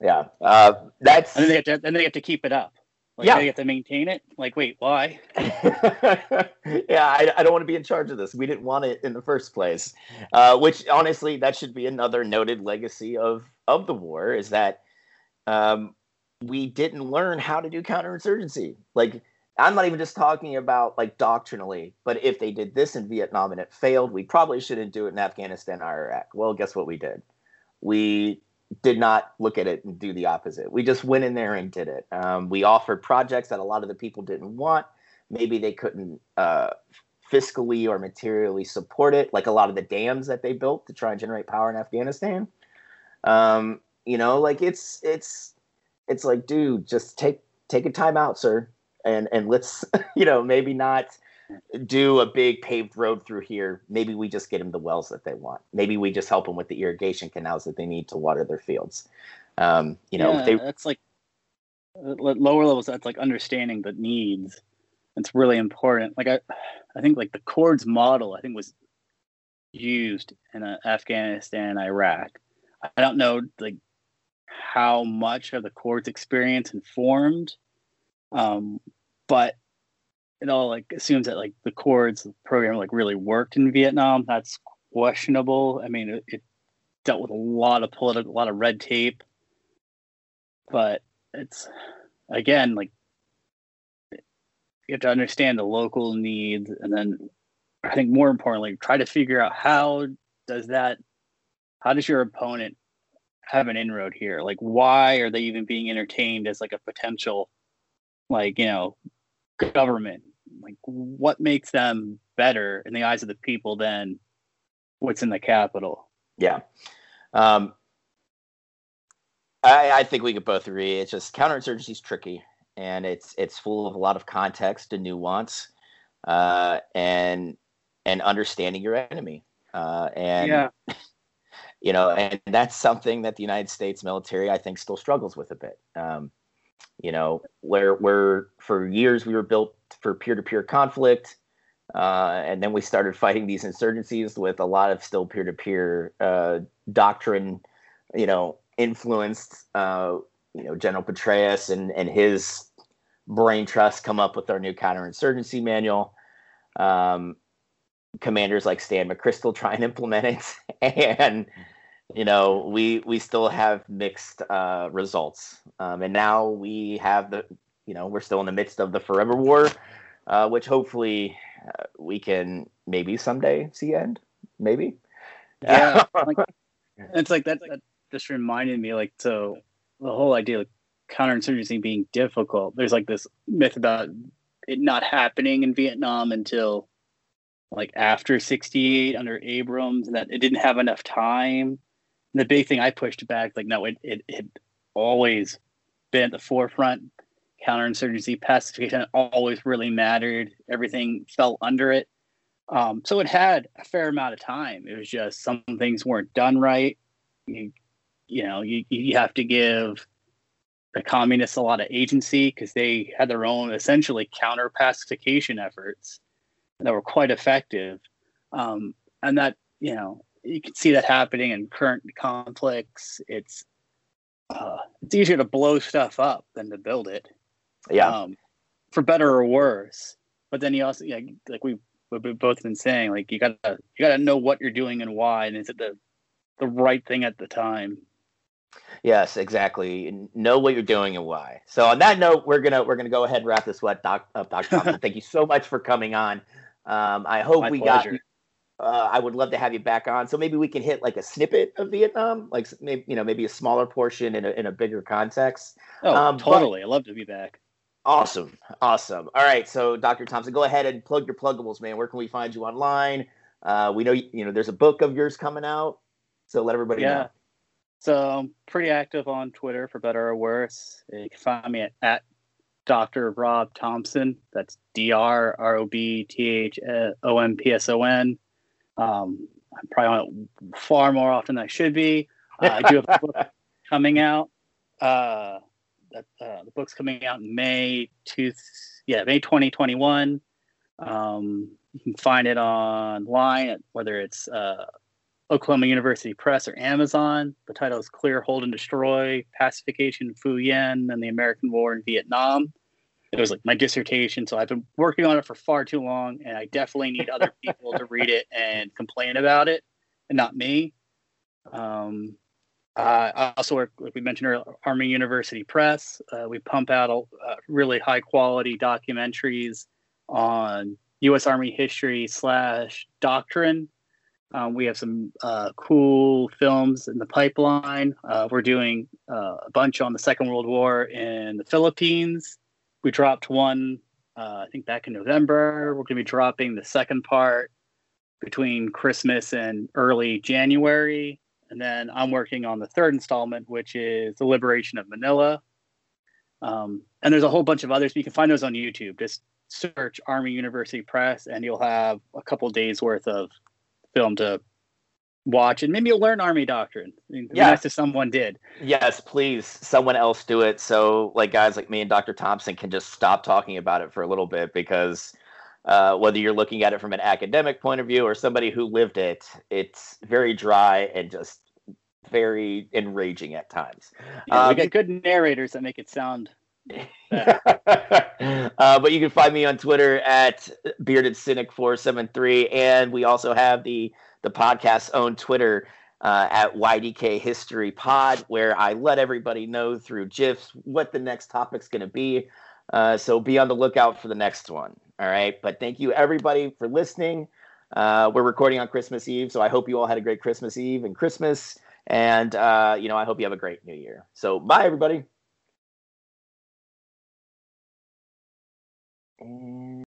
S1: Yeah. Uh, that's
S2: and then they have to, then they have to keep it up. Like yeah. they have to maintain it. Like, wait, why?
S1: yeah, I, I, don't want to be in charge of this. We didn't want it in the first place. Uh, which honestly, that should be another noted legacy of of the war is that um, we didn't learn how to do counterinsurgency. Like, I'm not even just talking about like doctrinally, but if they did this in Vietnam and it failed, we probably shouldn't do it in Afghanistan or Iraq. Well, guess what we did? We did not look at it and do the opposite. We just went in there and did it. Um, we offered projects that a lot of the people didn't want. Maybe they couldn't uh, fiscally or materially support it, like a lot of the dams that they built to try and generate power in Afghanistan. Um, you know, like it's it's it's like, dude, just take take a time out, sir, and and let's you know maybe not do a big paved road through here. Maybe we just get them the wells that they want. Maybe we just help them with the irrigation canals that they need to water their fields. Um, you know,
S2: yeah, they, that's like lower levels. That's like understanding the needs. It's really important. Like I, I think like the CORDS model. I think was used in uh, Afghanistan and Iraq. I don't know like how much of the CORDS experience informed, um, but it all like assumes that like the CORDS program like really worked in Vietnam. That's questionable. I mean, it, it dealt with a lot of political, a lot of red tape, but it's again like you have to understand the local needs, and then I think more importantly, try to figure out how does that, how does your opponent have an inroad here? Like, why are they even being entertained as like a potential, like you know, government? Like what makes them better in the eyes of the people than what's in the capital?
S1: Yeah. Um I, I think we could both agree it's just counterinsurgency is tricky and it's it's full of a lot of context and nuance uh and and understanding your enemy uh and yeah you know and that's something that the united states military i think still struggles with a bit. Um you know where where for years we were built for peer-to-peer conflict uh, and then we started fighting these insurgencies with a lot of still peer-to-peer uh, doctrine you know influenced uh, you know general petraeus and and his brain trust come up with our new counterinsurgency manual. Um, commanders like stan mcchrystal try and implement it and you know, we we still have mixed uh, results, um, and now we have the, you know, we're still in the midst of the forever war, uh, which hopefully uh, we can maybe someday see end, maybe.
S2: Yeah, like, it's like that. That just reminded me, like, so the whole idea of counterinsurgency being difficult. There's like this myth about it not happening in Vietnam until like after 68 under Abrams and that it didn't have enough time the big thing I pushed back, like, no, it, it had always been at the forefront. Counterinsurgency, pacification always really mattered. Everything fell under it. Um, so it had a fair amount of time. It was just some things weren't done right. You, you know, you, you have to give the communists a lot of agency because they had their own essentially counter pacification efforts that were quite effective. Um, and that, you know, you can see that happening in current conflicts. It's uh, it's easier to blow stuff up than to build it.
S1: Yeah. Um,
S2: for better or worse. But then you also, yeah, like we we've both been saying, like you gotta you gotta know what you're doing and why, and is it the the right thing at the time?
S1: Yes, exactly. Know what you're doing and why. So on that note, we're gonna we're gonna go ahead and wrap this up, Doc, up, Dr. Thompson. Thank you so much for coming on. Um, I hope My we pleasure. got uh, I would love to have you back on. So maybe we can hit like a snippet of Vietnam, like maybe you know maybe a smaller portion in a in a bigger context.
S2: Oh, um, totally! I love to be back.
S1: Awesome, awesome. All right, so Dr. Thompson, go ahead and plug your pluggables, man. Where can we find you online? Uh, we know you know there's a book of yours coming out, so let everybody yeah. know.
S2: So I'm pretty active on Twitter for better or worse. You can find me at, at Dr. Rob Thompson. That's D R R O B T H O M P S O N. Um, I'm probably on it far more often than I should be. Uh, I do have a book coming out. Uh, that, uh, the book's coming out in May two, yeah, May 2021. Um, you can find it online, at, whether it's uh, Oklahoma University Press or Amazon. The title is Clear, Hold, and Destroy Pacification, Phu Yen, and the American War in Vietnam it was like my dissertation. So I've been working on it for far too long, and I definitely need other people to read it and complain about it, and not me. Um, uh, I also work, like we mentioned earlier, Army University Press. Uh, we pump out uh, really high quality documentaries on U.S. Army history slash doctrine. Um, we have some uh, cool films in the pipeline. Uh, we're doing uh, a bunch on the Second World War in the Philippines we dropped one uh, I think back in November. We're going to be dropping the second part between Christmas and early January. And then I'm working on the third installment, which is The Liberation of Manila. Um, and there's a whole bunch of others. But you can find those on YouTube. Just search Army University Press, and you'll have a couple days worth of film to watch, and maybe you'll learn Army doctrine. yeah, nice if someone did.
S1: Yes, please, someone else do it. So, like guys like me and Dr. Thompson can just stop talking about it for a little bit because. Uh, whether you're looking at it from an academic point of view or somebody who lived it, it's very dry and just very enraging at times.
S2: Yeah, um, we get good narrators that make it sound
S1: uh, but you can find me on Twitter at bearded cynic 473 and we also have the the podcast's own Twitter uh, at YDK History Pod, where I let everybody know through GIFs what the next topic's going to be. Uh, so be on the lookout for the next one. All right. But thank you, everybody, for listening. Uh, we're recording on Christmas Eve, so I hope you all had a great Christmas Eve and Christmas. And, uh, you know, I hope you have a great new year. So bye, everybody. And